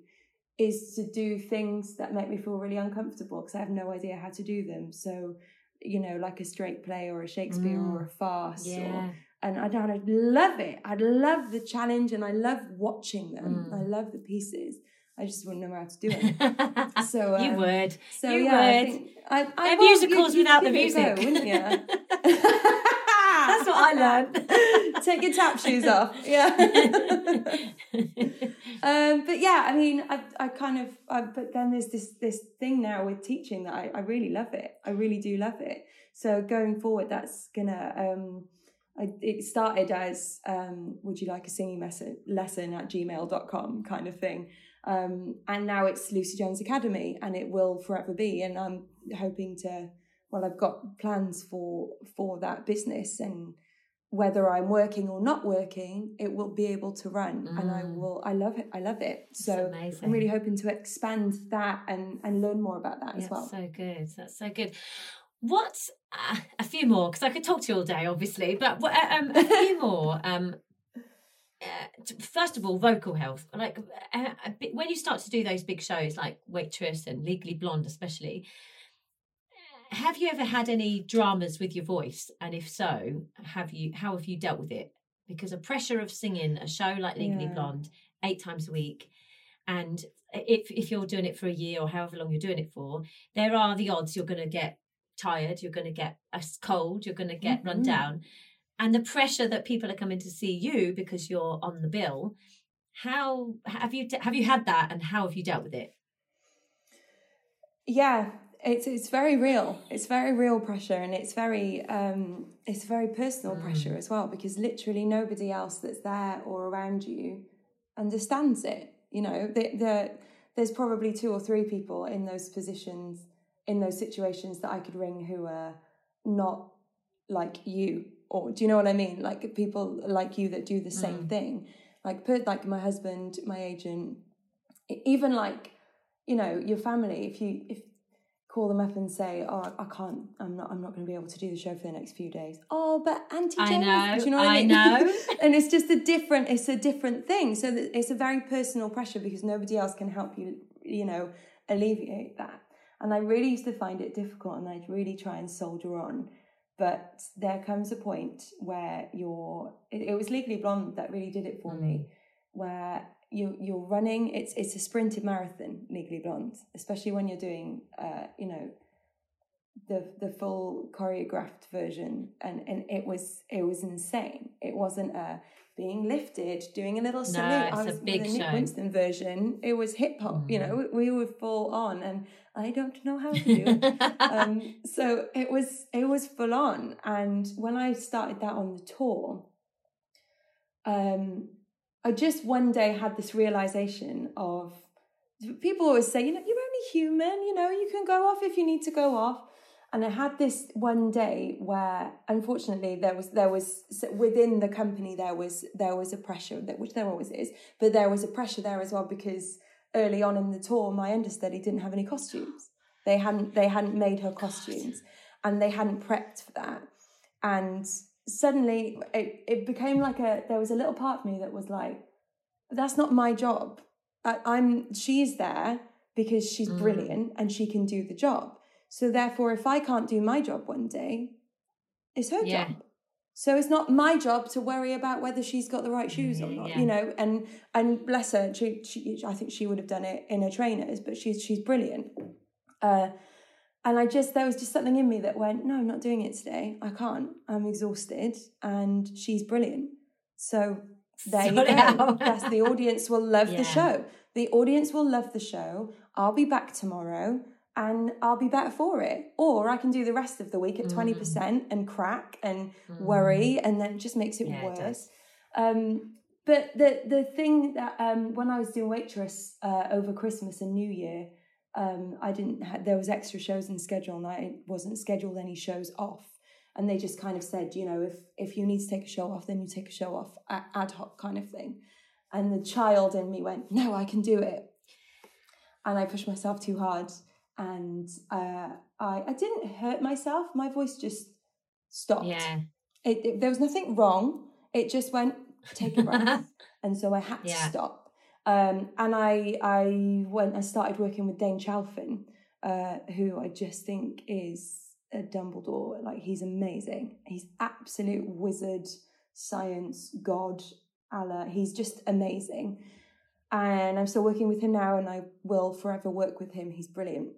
is to do things that make me feel really uncomfortable because I have no idea how to do them. So, you know, like a straight play or a Shakespeare Mm. or a farce. Or, and I'd, I'd love it. I'd love the challenge and I love watching them. Mm. I love the pieces. I just wouldn't know how to do it. So, you um, would. So You yeah, I would. think I, I They're musicals you- without the give it a music. go, wouldn't you? That's what I learned. Take your tap shoes off. Yeah. um, but yeah, I mean, I, I kind of, I, but then there's this this thing now with teaching that I, I really love it. I really do love it. So going forward, that's gonna. Um, I, it started as um, would you like a singing lesson, lesson at gmail.com kind of thing um, and now it's lucie jones academy and it will forever be and i'm hoping to well i've got plans for for that business and whether i'm working or not working it will be able to run and i Mm. will i love it i love it so i'm really hoping to expand that and and learn more about that as well so good. That's so good. What uh, a few more? Because I could talk to you all day, obviously, but uh, um, a few more. Um, first of all, vocal health. Like uh, when you start to do those big shows like Waitress and Legally Blonde, especially, have you ever had any dramas with your voice? And if so, have you? How have you dealt with it? Because a pressure of singing a show like Legally yeah. Blonde eight times a week, and if if you're doing it for a year or however long you're doing it for, there are the odds you're going to get tired, you're going to get a cold, you're going to get mm-hmm. run down, and the pressure that people are coming to see you because you're on the bill. How have you have you had that, and how have you dealt with it? Yeah, it's it's very real. It's very real pressure, and it's very um, it's very personal mm. pressure as well because literally nobody else that's there or around you understands it. You know, the, the, there's probably two or three people in those positions, in those situations that I could ring who are not like you, or do you know what I mean? Like people like you that do the same mm. thing. Like put like my husband, my agent, even like you know your family. If you if call them up and say, "Oh, I can't. I'm not. I'm not going to be able to do the show for the next few days." Oh, but Auntie I know. Do you know what I, I know. and it's just a different. It's a different thing. So it's a very personal pressure because nobody else can help you. You know, alleviate that. And I really used to find it difficult, and I'd really try and soldier on. But there comes a point where you're. It, it was Legally Blonde that really did it for mm. me, where you you're running it's it's a sprinted marathon legally blonde especially when you're doing uh you know the the full choreographed version and and it was it was insane it wasn't a being lifted doing a little salute. no, it's I was a big the Nick Winston version. It was hip hop mm. you know we were full on and I don't know how to do it. Um so it was it was full on. And when I started that on the tour um I just one day had this realization of people always say, you know, you're only human, you know, you can go off if you need to go off. And I had this one day where, unfortunately, there was there was within the company there was there was a pressure that which there always is, but there was a pressure there as well because early on in the tour, my understudy didn't have any costumes. They hadn't they hadn't made her costumes, and they hadn't prepped for that. And suddenly it, it became like a there was a little part of me that was like that's not my job I, i'm she's there because she's mm. brilliant and she can do the job so therefore if i can't do my job one day it's her yeah. job so it's not my job to worry about whether she's got the right shoes or not, yeah. you know. And and bless her, she, she I think she would have done it in her trainers, but she's she's brilliant. Uh, and I just, there was just something in me that went, no, I'm not doing it today. I can't. I'm exhausted. And she's brilliant. So there you go. yes, the audience will love yeah. the show. The audience will love the show. I'll be back tomorrow and I'll be better for it. Or I can do the rest of the week at mm. 20% and crack and mm. worry, and then it just makes it yeah, worse. It um, but the, the thing that um, when I was doing waitress uh, over Christmas and New Year, um, I didn't have, there was extra shows in schedule and I wasn't scheduled any shows off. And they just kind of said, you know, if, if you need to take a show off, then you take a show off ad hoc kind of thing. And the child in me went, no, I can do it. And I pushed myself too hard. And uh, I, I didn't hurt myself. My voice just stopped. Yeah. It, it, there was nothing wrong. It just went, take a breath. and so I had to yeah. stop um, and I I went and started working with Dane Chalfin, uh, who I just think is a Dumbledore. Like he's amazing. He's absolute wizard, science, God, Allah. He's just amazing. And I'm still working with him now, and I will forever work with him. He's brilliant.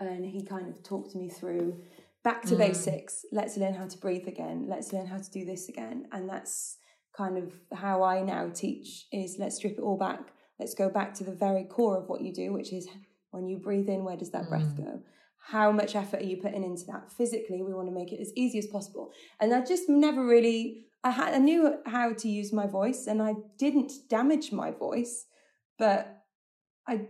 And he kind of talked me through back to mm. basics. Let's learn how to breathe again. Let's learn how to do this again. And that's kind of how I now teach is let's strip it all back. Let's go back to the very core of what you do, which is when you breathe in, where does that mm. breath go? How much effort are you putting into that? Physically, we want to make it as easy as possible. And I just never really, I had, I knew how to use my voice and I didn't damage my voice, but I,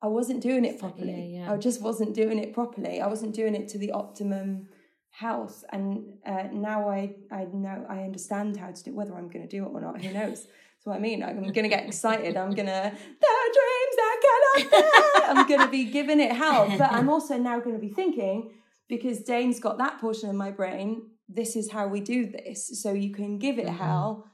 I wasn't doing it properly. Yeah, yeah. I just wasn't doing it properly. I wasn't doing it to the optimum health and uh, now I I know I understand how to do whether I'm going to do it or not who knows that's what I mean I'm going to get excited I'm going to the dreams that cannot be I'm going to be giving it hell but I'm also now going to be thinking because Dane's got that portion of my brain. This is how we do this. So you can give it Mhm. hell,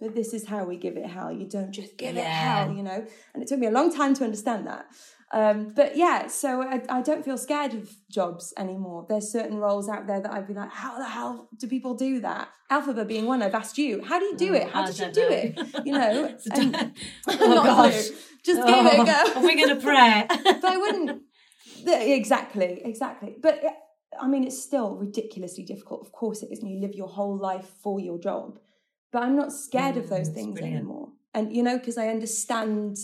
but this is how we give it hell. You don't just give it Yeah. hell, you know? And it took me a long time to understand that. Um, but yeah, so I, I don't feel scared of jobs anymore. There's certain roles out there that I'd be like, how the hell do people do that? Elphaba being one, I've asked you, how do you do it? How did you know. it? You know, and- oh gosh. Just give it a go. Oh, We're going to pray. but I wouldn't. Exactly, exactly. But I mean, it's still ridiculously difficult. Of course, it is. And you live your whole life for your job. But I'm not scared of Mm, those things brilliant. anymore. And you know, because I understand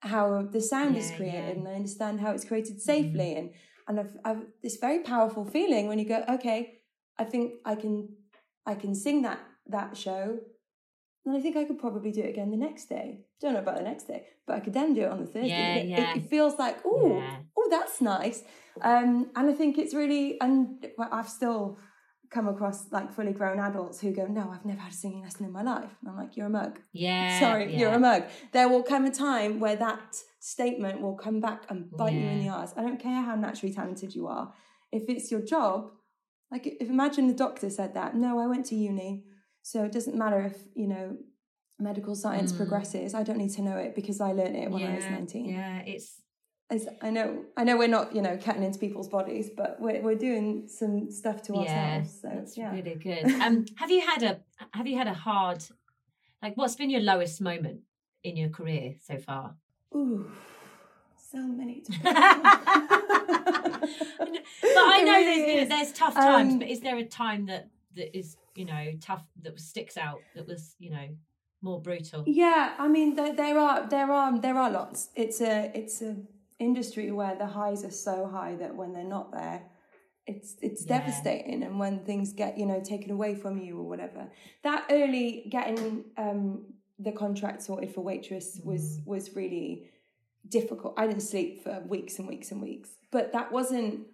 how the sound is created, yeah. and I understand how it's created safely, and and I've, I've this very powerful feeling when you go, okay, I think I can, I can sing that that show. And I think I could probably do it again the next day. Don't know about the next day, but I could then do it on the Thursday. Yeah, It- yeah. It, it feels like, oh, Yeah. oh, that's nice. Um, and I think it's really, and well, I've still come across like fully grown adults who go, no, I've never had a singing lesson in my life. And I'm like, you're a mug. Yeah. Sorry, yeah. you're a mug. There will come a time where that statement will come back and bite you in the Yeah. arse. I don't care how naturally talented you are. If it's your job, like if imagine the doctor said that, no, I went to uni. So it doesn't matter if, you know, medical science Mm. progresses. I don't need to know it because I learned it when I was Yeah, 19. Yeah, it's It's, I know, I know we're not, you know, cutting into people's bodies, but we're we're doing some stuff to yeah, ourselves. So that's yeah, really good. Um, have you had a have you had a hard like what's been your lowest moment in your career so far? ooh, so many. to but. I know really there's there's tough times, Um, but is there a time that that is you know tough that sticks out that was you know more brutal? Yeah, I mean there, there are there are there are lots. It's a it's a industry where the highs are so high that when they're not there, it's it's Yeah. devastating. And when things get you know taken away from you or whatever, that early getting um, the contract sorted for waitress was was really difficult. I didn't sleep for weeks and weeks and weeks, but that wasn't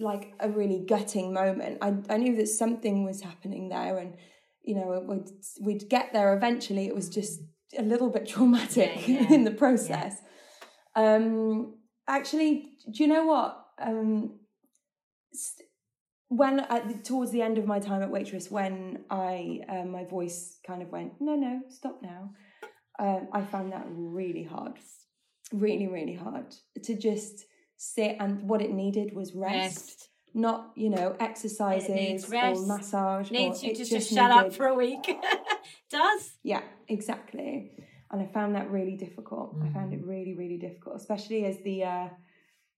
like a really gutting moment. I I knew that something was happening there, and you know we'd we'd get there eventually. It was just a little bit traumatic Yeah, yeah, in the process. Um, actually, do you know what? Um, st- when at towards the end of my time at waitress, when I uh, my voice kind of went, no, no, stop now. Um, I found that really hard, really, really hard to just sit. And what it needed was rest, Rest not you know exercises or massage. needs or you it to just just shut up for a week. Does yeah, exactly. And I found that really difficult. I found it really, really difficult, especially as the uh,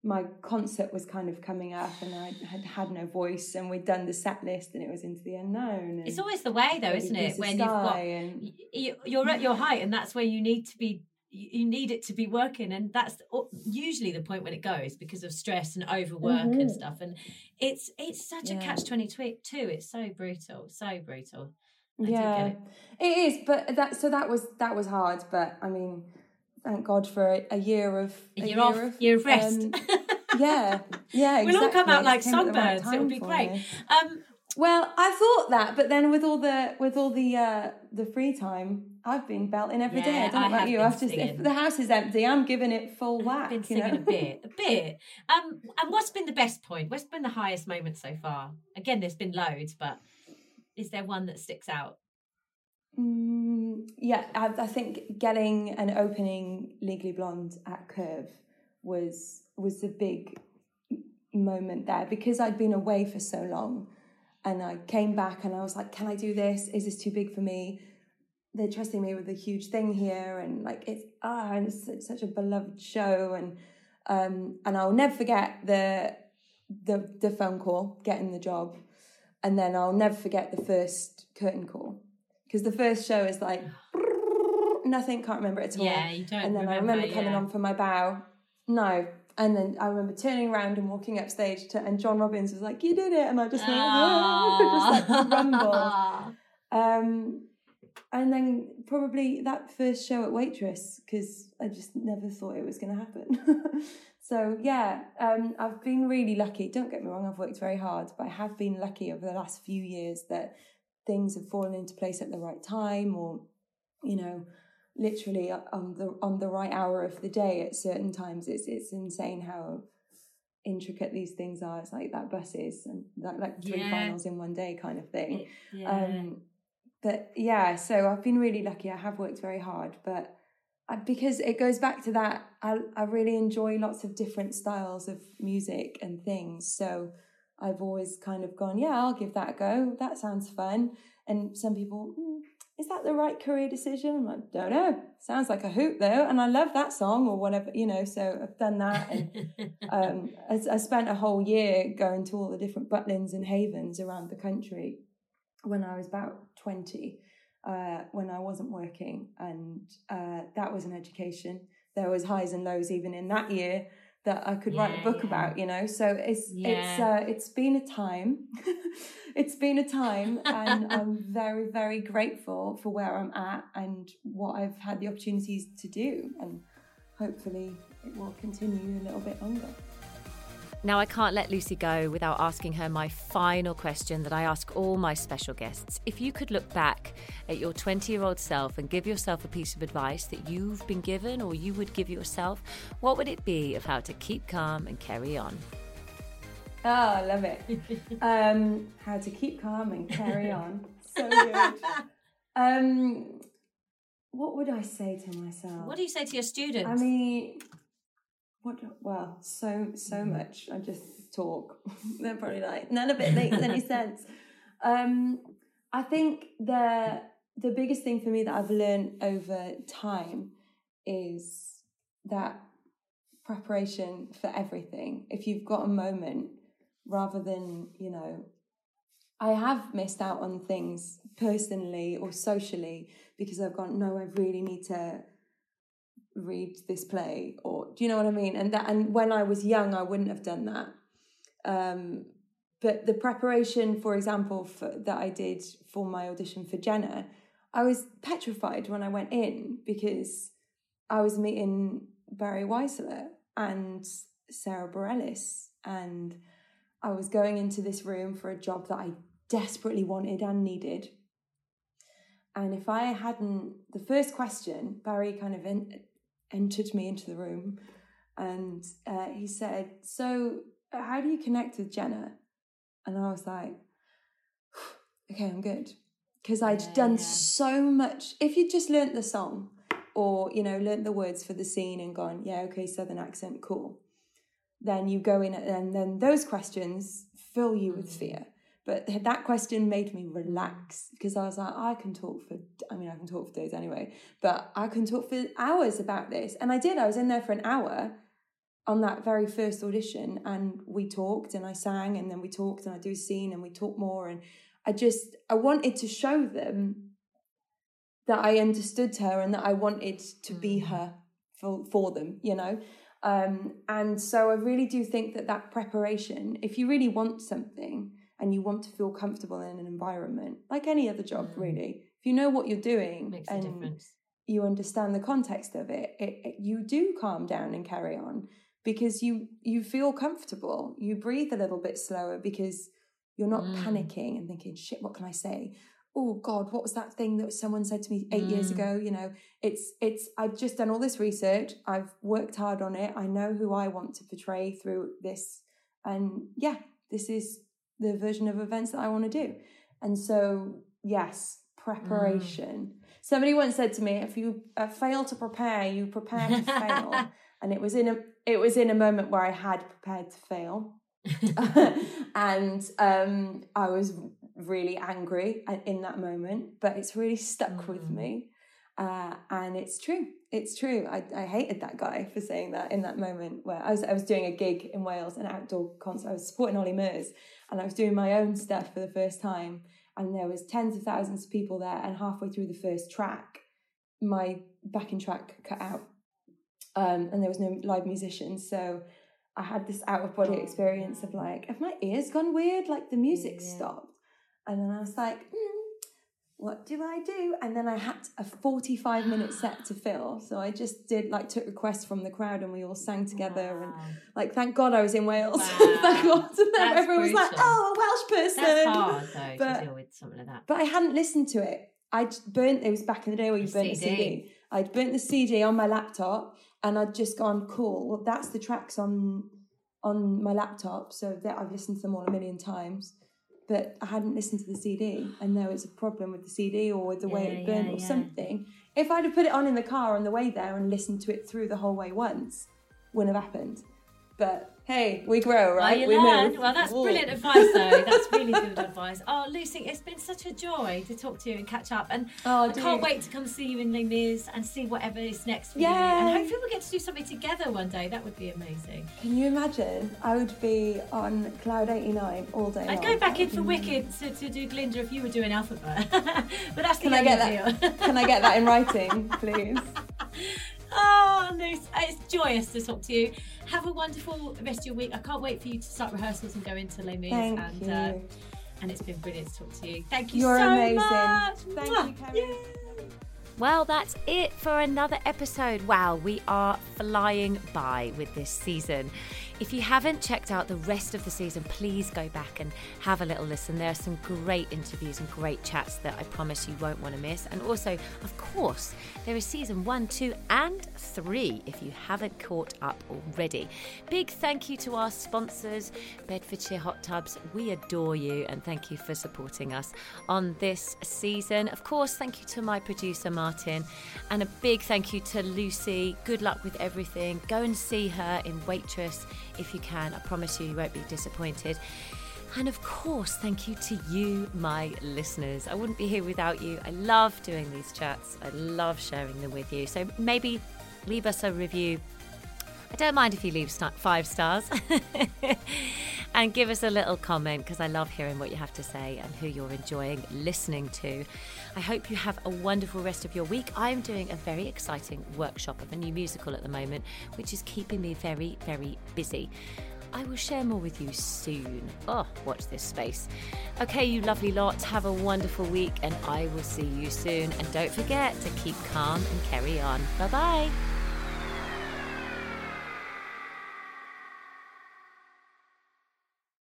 my concert was kind of coming up, and I had had no voice, and we'd done the set list, and it was into the unknown. And it's always the way though, isn't it? When you've got Sky and y- y- you're at your height and that's where you need to be you you need it to be working and that's usually the point when it goes because of stress and overwork and Mhm. stuff and it's it's such a Yeah. catch 22 it's so brutal so brutal I yeah, it. it is. But that so that was that was hard. But I mean, thank God for a, a year of A a year off, year of rest. um, yeah, yeah. We'll all come out like at right songbirds. It'll be great. um Well, I thought that, but then with all the with all the uh, the free time, I've been belting every day. Yeah, I don't know about have you. I've just if the house is empty, I'm giving it full whack. been you know? a bit a bit um and what's been the best point what's been the highest moment so far again there's been loads but is there one that sticks out Mm, yeah, I, I think getting an opening Legally Blonde at Curve was was the big moment there because I'd been away for so long, and I came back and I was like, "Can I do this? Is this too big for me?" They're trusting me with a huge thing here, and like it's ah, and it's such, such a beloved show, and um, and I'll never forget the the the phone call, getting the job, and then I'll never forget the first curtain call. Because the first show is like nothing, can't remember it at all. yeah you don't and then I remember coming on for my bow, no, and then I remember turning around and walking up stage to, and John Robbins was like, "You did it," and I just went, "Whoa," just like rumble. Um, and then probably that first show at Waitress because I just never thought it was going to happen. so yeah, um, I've been really lucky. Don't get me wrong, I've worked very hard, but I have been lucky over the last few years that things have fallen into place at the right time, or you know, literally on the on the right hour of the day at certain times. It's it's insane how intricate these things are. It's like that buses and that like three Yeah. finals in one day kind of thing. It- yeah. Um, but yeah, so I've been really lucky. I have worked very hard, but because it goes back to that, I, I really enjoy lots of different styles of music and things. So I've always kind of gone, yeah, I'll give that a go. That sounds fun. And some people, "Hmm, is that the right career decision? I'm like, don't know. Sounds like a hoot though, and I love that song or whatever, you know. So I've done that, and um, I, I spent a whole year going to all the different Butlins and Havens around the country when I was about 20, uh, when I wasn't working. And uh, that was an education. There was highs and lows even in that year that I could write a book yeah. about, you know. So it's it's uh, it's been a time. it's been a time and I'm very, very grateful for where I'm at and what I've had the opportunities to do and hopefully it will continue a little bit longer. Now, I can't let Lucie go without asking her my final question that I ask all my special guests. If you could look back at your 20 year old self and give yourself a piece of advice that you've been given or you would give yourself, what would it be of how to keep calm and carry on? Oh, I love it. um, how to keep calm and carry on. So good. Um, what would I say to myself? What do you say to your students? I mean, what? Well, so so much. I just talk. They're probably like none of it makes any sense. Um, I think the the biggest thing for me that I've learned over time is that preparation for everything. If you've got a moment, rather than you know, I have missed out on things personally or socially because I've gone, no, I really need to read this play or do you know what I mean? And that and when I was young I wouldn't have done that. Um but the preparation, for example, for, that I did for my audition for Jenna, I was petrified when I went in because I was meeting Barry Weissler and Sara Bareilles, and I was going into this room for a job that I desperately wanted and needed. And if I hadn't, the first question, Barry kind of en- entered me into the room and uh, he said, So, uh, how do you connect with Jenna? And I was like, Okay, I'm good. Because I'd Yeah, done yeah. so much. If you just learnt the song or, you know, learnt the words for the scene and gone, Yeah, okay, Southern accent, cool. Then you go in and then those questions fill you with fear. But that question made me relax because I was like, I can talk for, I mean, I can talk for days anyway, but I can talk for hours about this. And I did. I was in there for an hour on that very first audition and we talked and I sang and then we talked and I do a scene and we talked more. And I just, I wanted to show them that I understood her and that I wanted to be her for, for them, you know? Um, and so I really do think that that preparation, if you really want something and you want to feel comfortable in an environment, like any other job, really, if you know what you're doing Makes a and difference. you understand the context of it, it, it you do calm down and carry on because you you feel comfortable. You breathe a little bit slower because you're not Mm. panicking and thinking, "Shit, what can I say?" Oh God, what was that thing that someone said to me eight years Mm. ago? You know, it's it's. I've just done all this research. I've worked hard on it. I know who I want to portray through this, and yeah, this is the version of events that I want to do. And so, yes, preparation. Somebody once said to me, "If you uh, fail to prepare, you prepare to fail." and it was in a it was in a moment where I had prepared to fail, and um, I was really angry a- in that moment. But it's really stuck with Mm. me, uh, and it's true. It's true. I, I hated that guy for saying that in that moment where I was I was doing a gig in Wales, an outdoor concert. I was supporting Ollie Murs, and I was doing my own stuff for the first time. And there was tens of thousands of people there, and halfway through the first track, my backing track cut out, um, and there was no live musicians. So I had this out of body experience of like, have my ears gone weird? Like the music Yeah. stopped, and then I was like, hmm, what do I do? And then I had a forty-five minute set to fill, so I just did like took requests from the crowd, and we all sang together, and like thank God I was in Wales. Wow. thank God, everyone was like, oh, a Welsh person. That's hard though But- to deal with something like that. But I hadn't listened to it. I'd burnt, it was back in the day where you A burnt CD. CD. I'd burnt the CD on my laptop and I'd just gone, cool, well, that's the tracks on on my laptop, so that I've listened to them all a million times. But I hadn't listened to the CD, and there was a problem with the CD or with the way it burned yeah, or yeah. something. If I'd have put it on in the car on the way there and listened to it through the whole way once, wouldn't have happened. But hey, we grow, right? You we learn. move. Well, that's Ooh. brilliant advice, though. That's really good advice. Oh, Lucie, it's been such a joy to talk to you and catch up. And Oh, I can't wait to come see you in Les Mis and see whatever is next for you. Yay. And hopefully we'll get to do something together one day. That would be amazing. Can you imagine? I would be on cloud 89 all day. I'd long. go back in for Wicked to, to do Glinda if you were doing Elphaba. but that's the Can I get deal. Can I get that in writing, please? Oh, Lucie, it's joyous to talk to you. Have a wonderful rest of your week. I can't wait for you to start rehearsals and go into Les Mis. Thank and, you. Uh, and it's been brilliant to talk to you. Thank you You're so amazing. much. Thank Mwah. you, Kerry. Yay. Well, that's it for another episode. Wow, we are flying by with this season. If you haven't checked out the rest of the season, please go back and have a little listen. There are some great interviews and great chats that I promise you won't want to miss. And also, of course, there is season one, two, and three if you haven't caught up already. Big thank you to our sponsors, Bedfordshire Hot Tubs. We adore you and thank you for supporting us on this season. Of course, thank you to my producer, Martin, and a big thank you to Lucie. Good luck with everything. Go and see her in Waitress if you can. I promise you, you won't be disappointed. And of course, thank you to you, my listeners. I wouldn't be here without you. I love doing these chats, I love sharing them with you. So maybe leave us a review. I don't mind if you leave five stars and give us a little comment because I love hearing what you have to say and who you're enjoying listening to. I hope you have a wonderful rest of your week. I'm doing a very exciting workshop of a new musical at the moment, which is keeping me very, very busy. I will share more with you soon. Oh, watch this space. Okay, you lovely lot, have a wonderful week and I will see you soon. And don't forget to keep calm and carry on. Bye bye.